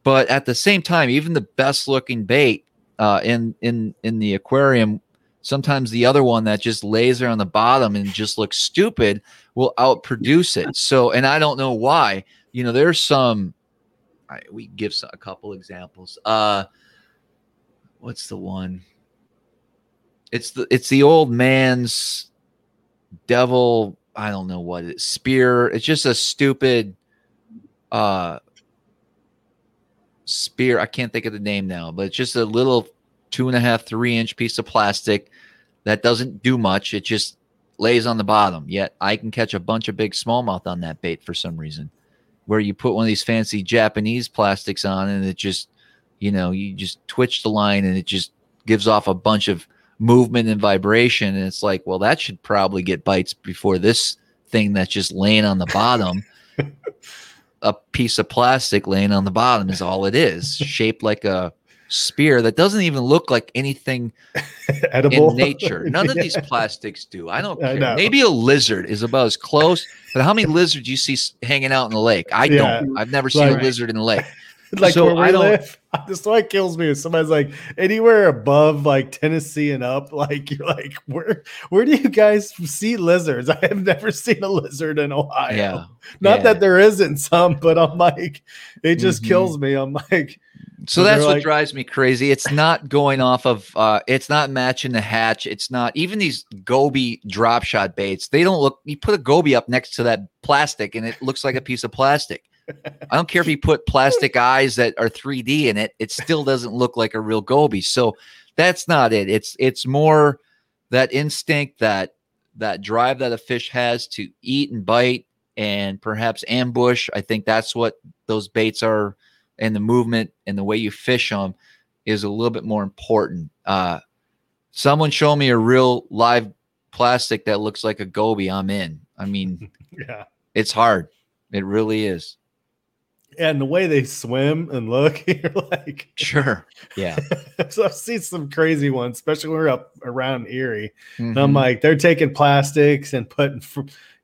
But at the same time, even the best looking bait uh, in in in the aquarium, sometimes the other one that just lays there on the bottom and just looks stupid will outproduce it. So, and I don't know why you know, there's some. We give a couple examples. Uh, what's the one? It's the it's the old man's devil. I don't know what it is. Spear. It's just a stupid uh spear. I can't think of the name now, but it's just a little two and a half, three inch piece of plastic that doesn't do much. It just lays on the bottom. Yet I can catch a bunch of big smallmouth on that bait for some reason where you put one of these fancy Japanese plastics on and it just, you know, you just twitch the line and it just gives off a bunch of movement and vibration. And it's like, well, that should probably get bites before this thing that's just laying on the bottom. a piece of plastic laying on the bottom is all it is, shaped like a spear that doesn't even look like anything edible in nature. None of yeah. these plastics do. I don't care. Maybe a lizard is about as close, but how many lizards you see hanging out in the lake? I yeah. don't. I've never seen right. a lizard in the lake. like so where we live. This why it kills me. Somebody's like anywhere above like Tennessee and up, like you're like, where where do you guys see lizards? I have never seen a lizard in Ohio. Yeah. Not yeah. that there isn't some, but I'm like, it just mm-hmm. kills me. I'm like, so that's what like, drives me crazy. It's not going off of uh it's not matching the hatch. It's not even these goby drop shot baits. They don't look you put a goby up next to that plastic and it looks like a piece of plastic. I don't care if you put plastic eyes that are 3D in it, it still doesn't look like a real goby. So that's not it. It's it's more that instinct that that drive that a fish has to eat and bite and perhaps ambush. I think that's what those baits are and the movement and the way you fish them is a little bit more important. Uh, someone show me a real live plastic that looks like a goby. I'm in. I mean, yeah, it's hard. It really is and the way they swim and look, you're like, sure, yeah. so I've seen some crazy ones, especially when we're up around Erie. Mm-hmm. And I'm mm-hmm. like, they're taking plastics and putting,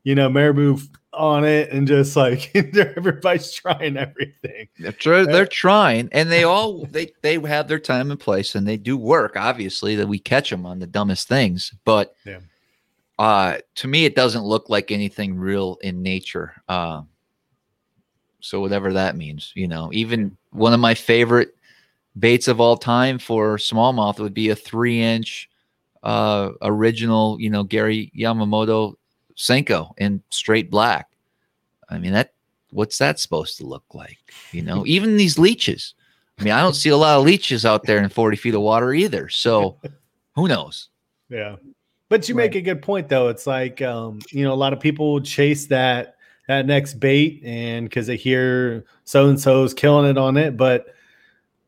you know, marabou on it, and just like everybody's trying everything. They're, tr- they're trying, and they all they they have their time and place, and they do work. Obviously, that we catch them on the dumbest things, but yeah. uh, to me, it doesn't look like anything real in nature. Uh, so whatever that means, you know, even one of my favorite baits of all time for smallmouth would be a three inch uh, original, you know, Gary Yamamoto Senko in straight black. I mean, that what's that supposed to look like? You know, even these leeches. I mean, I don't see a lot of leeches out there in 40 feet of water either. So who knows? Yeah. But you right. make a good point though. It's like um, you know, a lot of people chase that that next bait and because they hear so and so's killing it on it but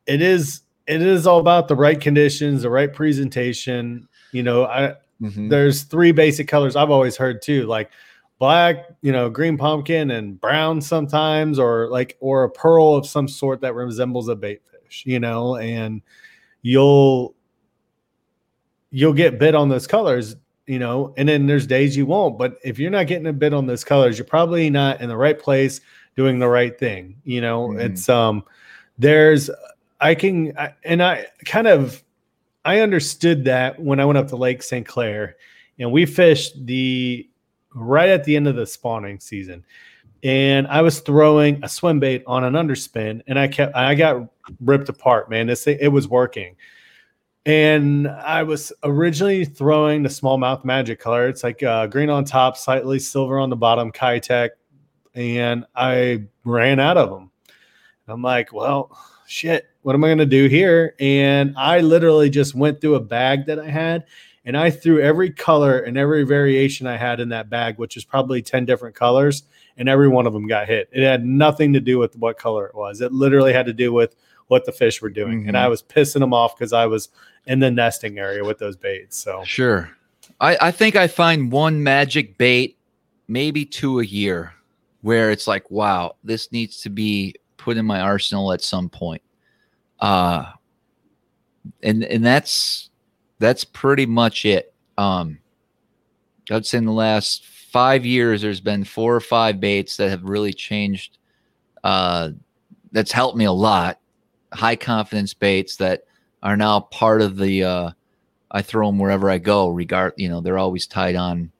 it is it is all about the right conditions the right presentation you know i mm-hmm. there's three basic colors i've always heard too like black you know green pumpkin and brown sometimes or like or a pearl of some sort that resembles a bait fish you know and you'll you'll get bit on those colors you know, and then there's days you won't. But if you're not getting a bit on those colors, you're probably not in the right place doing the right thing. You know, mm-hmm. it's um, there's I can I, and I kind of I understood that when I went up to Lake St. Clair and we fished the right at the end of the spawning season. And I was throwing a swim bait on an underspin, and I kept I got ripped apart, man. This it was working and I was originally throwing the smallmouth magic color. It's like uh, green on top, slightly silver on the bottom, Keitech, and I ran out of them. I'm like, well, shit, what am I going to do here? And I literally just went through a bag that I had and I threw every color and every variation I had in that bag, which is probably 10 different colors, and every one of them got hit. It had nothing to do with what color it was. It literally had to do with what the fish were doing. Mm-hmm. And I was pissing them off because I was in the nesting area with those baits. So sure. I, I think I find one magic bait, maybe two a year, where it's like, wow, this needs to be put in my arsenal at some point. Uh and and that's that's pretty much it. Um I'd say in the last five years there's been four or five baits that have really changed uh that's helped me a lot high confidence baits that are now part of the uh, I throw them wherever I go, regard you know, they're always tied on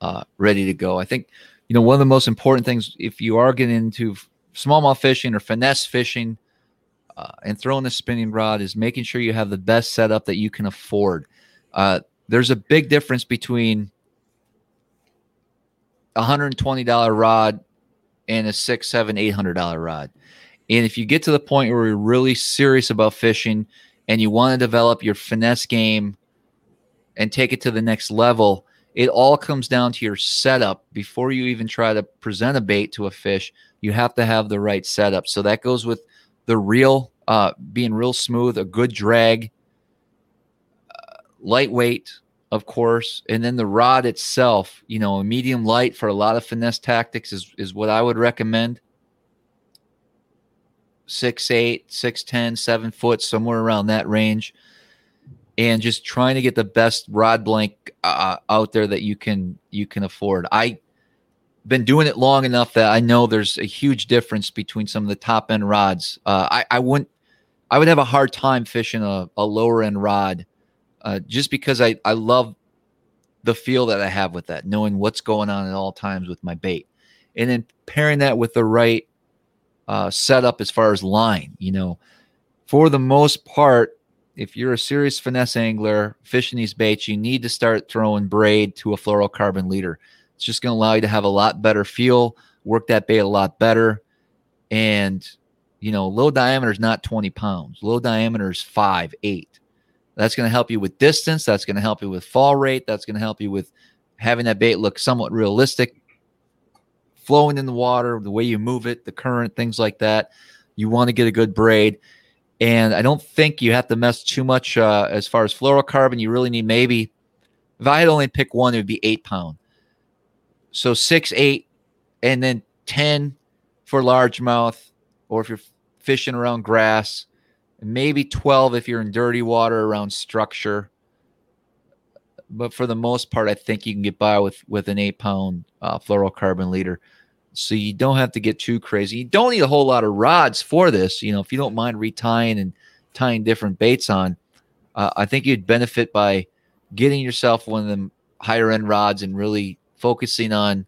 uh, ready to go. I think, you know, one of the most important things if you are getting into smallmouth fishing or finesse fishing uh, and throwing a spinning rod is making sure you have the best setup that you can afford. Uh, there's a big difference between a hundred twenty dollar rod and a six, seven, eight hundred dollar rod. And if you get to the point where you're really serious about fishing and you want to develop your finesse game and take it to the next level, it all comes down to your setup. Before you even try to present a bait to a fish, you have to have the right setup. So that goes with the reel uh, being real smooth, a good drag, uh, lightweight, of course, and then the rod itself. You know, a medium light for a lot of finesse tactics is is what I would recommend six eight, six ten, seven foot, somewhere around that range, and just trying to get the best rod blank uh, out there that you can you can afford. I been doing it long enough that I know there's a huge difference between some of the top end rods. Uh, I, I wouldn't, I would have a hard time fishing a, a lower end rod uh, just because I, I love the feel that I have with that, knowing what's going on at all times with my bait. And then pairing that with the right uh, setup as far as line, you know, for the most part, if you're a serious finesse angler fishing these baits, you need to start throwing braid to a fluorocarbon leader. It's just going to allow you to have a lot better feel, work that bait a lot better. And, you know, low diameter is not 20 pounds, low diameter is five, eight. That's going to help you with distance. That's going to help you with fall rate. That's going to help you with having that bait look somewhat realistic, flowing in the water, the way you move it, the current, things like that. You want to get a good braid. And I don't think you have to mess too much uh, as far as fluorocarbon. You really need maybe, if I had only pick one, it would be eight pound. So six, eight, and then 10 for largemouth, or if you're fishing around grass, maybe 12 if you're in dirty water around structure. But for the most part, I think you can get by with, with an eight pound uh, fluorocarbon leader so you don't have to get too crazy. You don't need a whole lot of rods for this. You know, if you don't mind retying and tying different baits on, uh, I think you'd benefit by getting yourself one of them higher end rods and really focusing on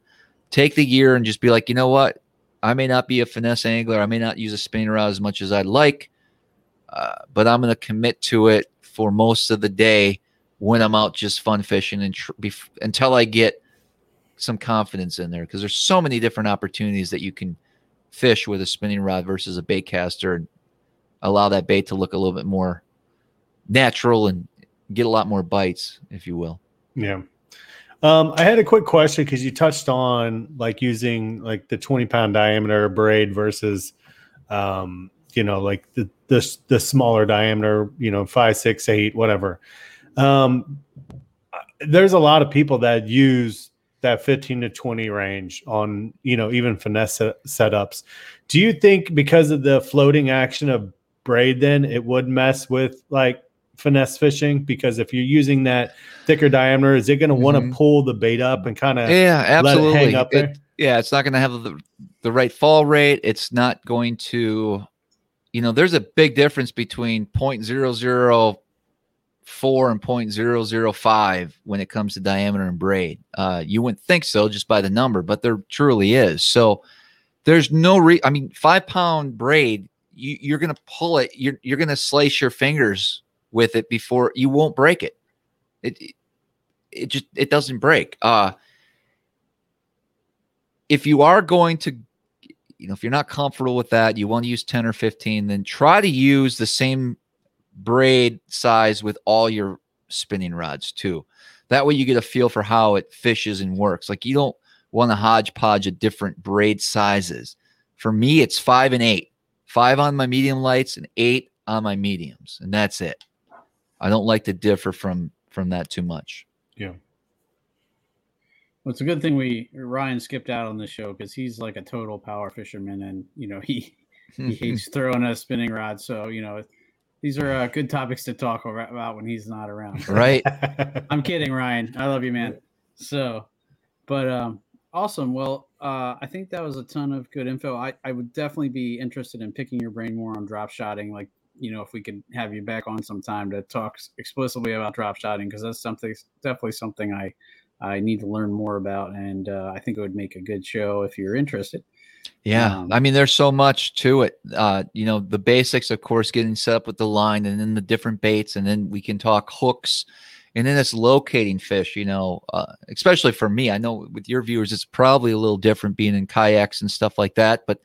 take the gear and just be like, you know what, I may not be a finesse angler, I may not use a spinning rod as much as I'd like, uh, but I'm going to commit to it for most of the day when I'm out just fun fishing and tr- bef- until I get some confidence in there because there's so many different opportunities that you can fish with a spinning rod versus a bait caster and allow that bait to look a little bit more natural and get a lot more bites, if you will. Yeah. Um, I had a quick question because you touched on like using like the 20 pound diameter braid versus, um, you know, like the, the, the smaller diameter, you know, five, six, eight, whatever. Um, there's a lot of people that use that 15 to 20 range on you know even finesse setups do you think because of the floating action of braid then it would mess with like finesse fishing because if you're using that thicker diameter is it going to want to mm-hmm. pull the bait up and kind of yeah absolutely it it, yeah it's not going to have the, the right fall rate it's not going to you know there's a big difference between 0.00 four and 0.005 when it comes to diameter and braid. Uh, you wouldn't think so just by the number, but there truly is. So there's no re. I mean, five pound braid, you, you're going to pull it. You're you're going to slice your fingers with it before you won't break it. It it just it doesn't break. Uh, if you are going to you know if you're not comfortable with that you want to use 10 or 15 then try to use the same braid size with all your spinning rods too. That way you get a feel for how it fishes and works. Like you don't want a hodgepodge of different braid sizes. For me, it's five and eight. Five on my medium lights and eight on my mediums, and that's it. I don't like to differ from from that too much. Yeah. Well, it's a good thing we Ryan skipped out on the show because he's like a total power fisherman, and you know he he hates throwing a spinning rod. So you know these are uh, good topics to talk about when he's not around. Right. I'm kidding, Ryan. I love you, man. So, but um, awesome. Well, uh, I think that was a ton of good info. I, I would definitely be interested in picking your brain more on drop shotting. Like, you know, if we could have you back on sometime to talk explicitly about drop shotting, because that's something definitely something I I need to learn more about, and uh, I think it would make a good show if you're interested. Yeah, um, I mean, there's so much to it. Uh, you know, the basics, of course, getting set up with the line, and then the different baits, and then we can talk hooks, and then it's locating fish. You know, uh, especially for me, I know with your viewers, it's probably a little different being in kayaks and stuff like that. But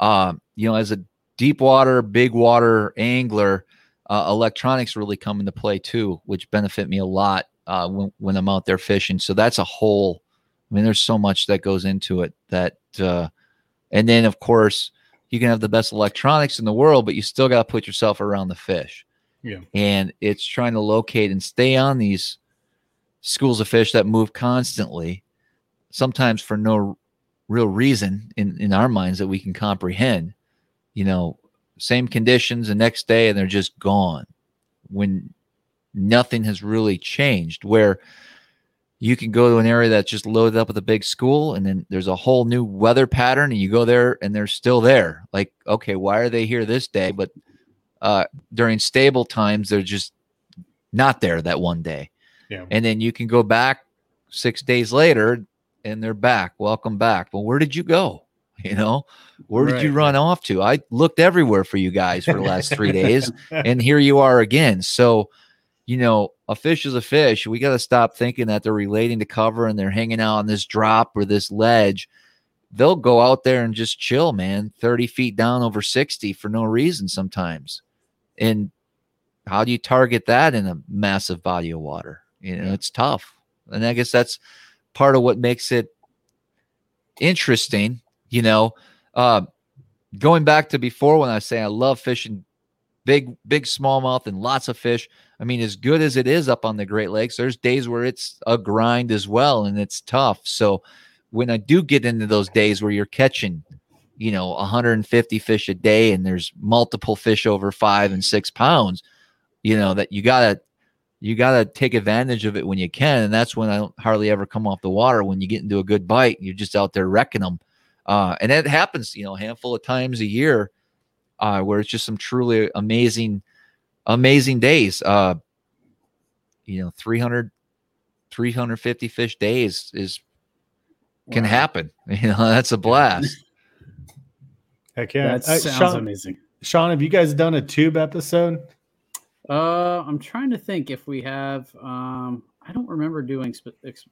um, you know, as a deep water, big water angler, uh, electronics really come into play too, which benefit me a lot uh, when when I'm out there fishing. So that's a whole. I mean, there's so much that goes into it that uh, and then, of course, you can have the best electronics in the world, but you still got to put yourself around the fish. Yeah. And it's trying to locate and stay on these schools of fish that move constantly, sometimes for no real reason in, in our minds that we can comprehend. You know, same conditions the next day and they're just gone. When nothing has really changed. Where you can go to an area that's just loaded up with a big school and then there's a whole new weather pattern and you go there and they're still there. Like okay why are they here this day? But uh, during stable times they're just not there that one day. Yeah. and then you can go back six days later and they're back welcome back. Well where did you go you know where did you run off to i looked everywhere for you guys for the last three days and here you are again so you know, a fish is a fish. We got to stop thinking that they're relating to cover and they're hanging out on this drop or this ledge. They'll go out there and just chill, man, 30 feet down over 60 for no reason sometimes. And how do you target that in a massive body of water? You know, it's tough. And I guess that's part of what makes it interesting, you know. Uh, going back to before when I say I love fishing big, big smallmouth and lots of fish. I mean, as good as it is up on the Great Lakes, there's days where it's a grind as well and it's tough. So when I do get into those days where you're catching, you know, 150 fish a day and there's multiple fish over five and six pounds, you know, that you gotta you gotta take advantage of it when you can. And that's when I hardly ever come off the water. When you get into a good bite, you're just out there wrecking them. Uh, and it happens, you know, a handful of times a year uh, where it's just some truly amazing, amazing days. Uh, you know, 300, 350 fish days is can Wow. happen. You know, that's a blast. Heck yeah. That Uh, sounds Sean, amazing. Sean, have you guys done a tube episode? Uh, I'm trying to think if we have. Um, I don't remember doing. Spe- ex-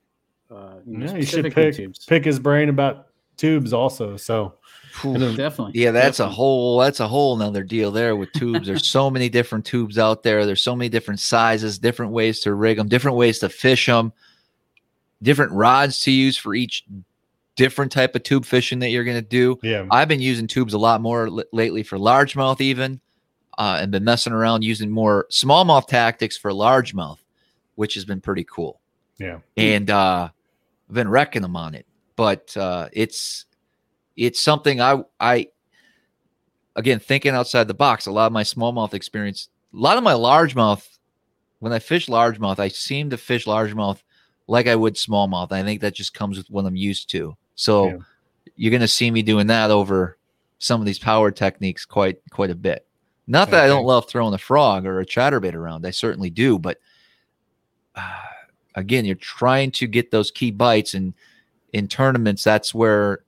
uh, you know, Yeah, you should pick tubes. pick his brain about tubes also. So Definitely. Yeah, that's a whole that's a whole another deal there with tubes. There's so many different tubes out there. There's so many different sizes, different ways to rig them, different ways to fish them, different rods to use for each different type of tube fishing that you're going to do. yeah, I've been using tubes a lot more l- lately for largemouth, even, uh, and been messing around using more smallmouth tactics for largemouth, which has been pretty cool. yeah. And uh, I've been wrecking them on it, but uh, it's it's something I I again thinking outside the box. A lot of my smallmouth experience, a lot of my largemouth. When I fish largemouth, I seem to fish largemouth like I would smallmouth. I think that just comes with what I'm used to. So Yeah. you're going to see me doing that over some of these power techniques quite quite a bit. Not that I don't love throwing a frog or a chatterbait around. I certainly do, but uh, again, you're trying to get those key bites, and in tournaments, that's where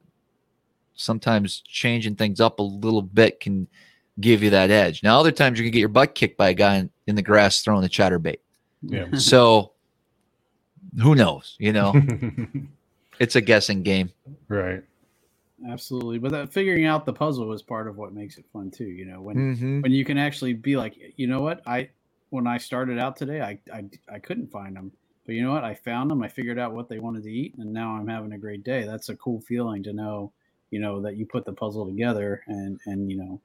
sometimes changing things up a little bit can give you that edge. Now, other times you can get your butt kicked by a guy in, in the grass throwing a chatterbait. Yeah. So who knows? You know, it's a guessing game. right. Absolutely, but that figuring out the puzzle is part of what makes it fun too. You know, when Mm-hmm. when you can actually be like, you know what, I when I started out today, I I, I couldn't find them, but you know what, I found them. I figured out what they wanted to eat, and now I'm having a great day. That's a cool feeling to know, you know, that you put the puzzle together and and you know,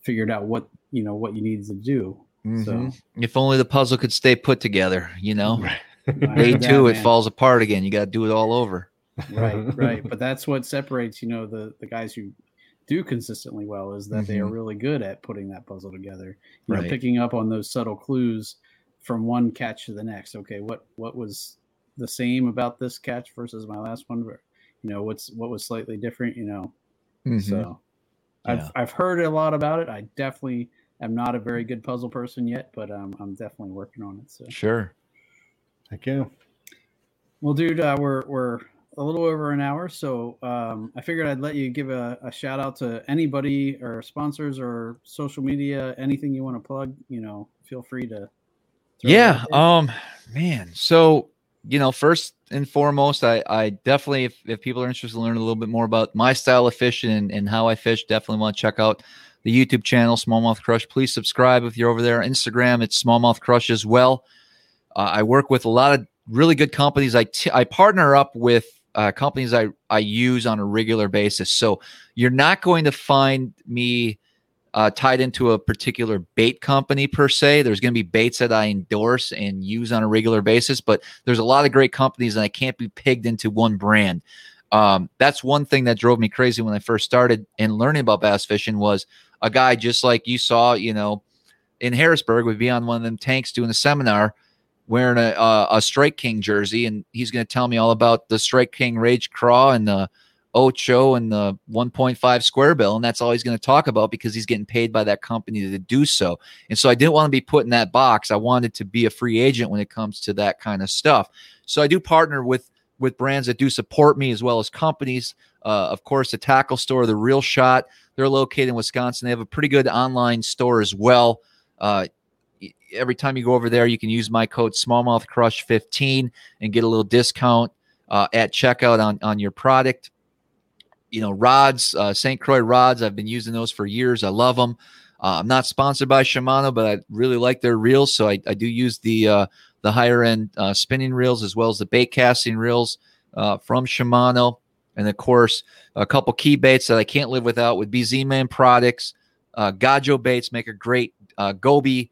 figured out what you know what you needed to do. So If only the puzzle could stay put together, you know. I Day heard that, two, it falls apart again. You got to do it all over. right right but that's what separates you know the the guys who do consistently well is that they are Mhm. really good at putting that puzzle together you know picking up on those subtle clues from one catch to the next okay what what was the same about this catch versus my last one you know what's what was slightly different you know Mhm. so Yeah. i've i've heard a lot about it i definitely am not a very good puzzle person yet but um, i'm definitely working on it so Sure. thank you. Well, dude, uh, we're we're a little over an hour, so um, I figured I'd let you give a, a shout out to anybody or sponsors or social media, anything you want to plug. You know, feel free to. Yeah. Um, man. So, you know, first and foremost, I, I definitely, if, if people are interested in learning a little bit more about my style of fishing and, and how I fish, definitely want to check out the YouTube channel, Smallmouth Crush. Please subscribe if you're over there. Instagram, it's Smallmouth Crush as well. Uh, I work with a lot of really good companies. I t- I partner up with uh, companies I, I use on a regular basis. So you're not going to find me uh, tied into a particular bait company per se. There's going to be baits that I endorse and use on a regular basis, but there's a lot of great companies and I can't be pigged into one brand. Um, that's one thing that drove me crazy when I first started and learning about bass fishing was a guy just like you saw, you know, in Harrisburg would be on one of them tanks doing a seminar wearing a, a, a Strike King jersey, and he's going to tell me all about the Strike King Rage Craw and the Ocho and the 1.5 square bill, and that's all he's going to talk about because he's getting paid by that company to do so. And so I didn't want to be put in that box. I wanted to be a free agent when it comes to that kind of stuff. So I do partner with with brands that do support me as well as companies. Uh, of course, the tackle store, the Reel Shot, they're located in Wisconsin. They have a pretty good online store as well. Uh, every time you go over there, you can use my code Smallmouth Crush 15 and get a little discount uh, at checkout on on your product you know, rods, uh, St. Croix rods. I've been using those for years. I love them. Uh, I'm not sponsored by Shimano, but I really like their reels. So I, I do use the uh, the higher end uh, spinning reels as well as the bait casting reels uh, from Shimano. And of course, a couple key baits that I can't live without would be Z-Man products. Uh, Gajo baits make a great uh, goby.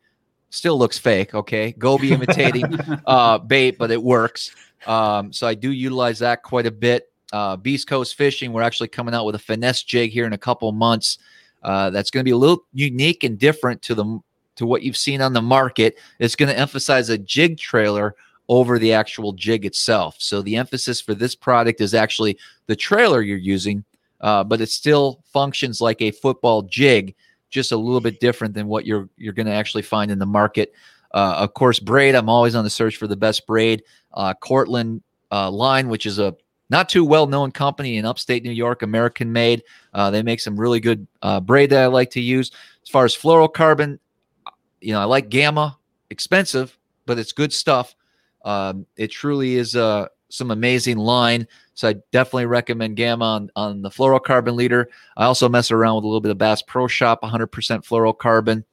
Still looks fake, okay? Goby imitating uh, bait, but it works. Um, so I do utilize that quite a bit uh, Beast Coast Fishing. We're actually coming out with a finesse jig here in a couple months. Uh, that's going to be a little unique and different to the to what you've seen on the market. It's going to emphasize a jig trailer over the actual jig itself. So the emphasis for this product is actually the trailer you're using, uh, but it still functions like a football jig, just a little bit different than what you're you're going to actually find in the market. Uh, of course, braid. I'm always on the search for the best braid. Uh, Cortland uh, line, which is a not too well known company in upstate New York, American made. Uh, they make some really good uh, braid that I like to use. As far as fluorocarbon, you know, I like Gamma, expensive, but it's good stuff. Um, it truly is uh, some amazing line. So I definitely recommend Gamma on, on the fluorocarbon leader. I also mess around with a little bit of Bass Pro Shop, 100% fluorocarbon.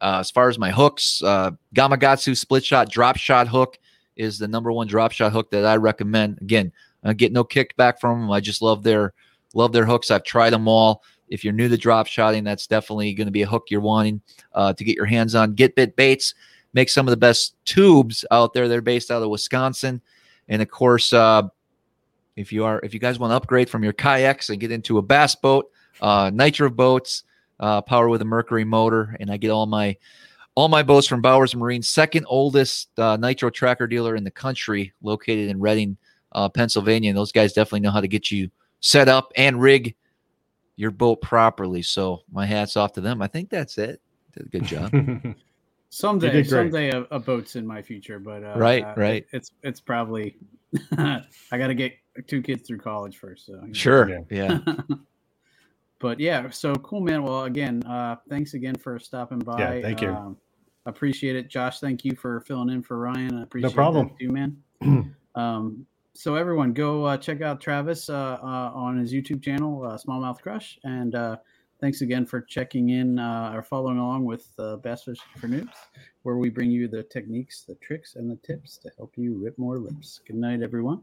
Uh, as far as my hooks, uh, Gamakatsu split shot drop shot hook is the number one drop shot hook that I recommend. Again, I get no kickback from them. I just love their love their hooks. I've tried them all. If you're new to drop shotting, that's definitely going to be a hook you're wanting uh, to get your hands on. Get Bit Baits make some of the best tubes out there. They're based out of Wisconsin, and of course, uh, if you are if you guys want to upgrade from your kayaks and get into a bass boat, uh, Nitro boats, uh, power with a Mercury motor, and I get all my all my boats from Bowers Marine, second oldest uh, nitro tracker dealer in the country, located in Reading, uh, Pennsylvania. And those guys definitely know how to get you set up and rig your boat properly. So my hats off to them. I think that's it. Did a good job. someday, someday a, a, boat's in my future, but uh, right, uh, right. It's it's probably I got to get two kids through college first. So sure, yeah. yeah. but yeah, so cool, man. Well, again, uh, thanks again for stopping by. Yeah, thank you. Um, appreciate it, Josh. Thank you for filling in for Ryan. I appreciate no problem, too, man. um, so everyone go uh, check out Travis uh, uh, on his YouTube channel, uh, Smallmouth Crush, and uh, thanks again for checking in uh, or following along with Bass Fishing for Noobs, where we bring you the techniques, the tricks, and the tips to help you rip more lips. Good night, everyone.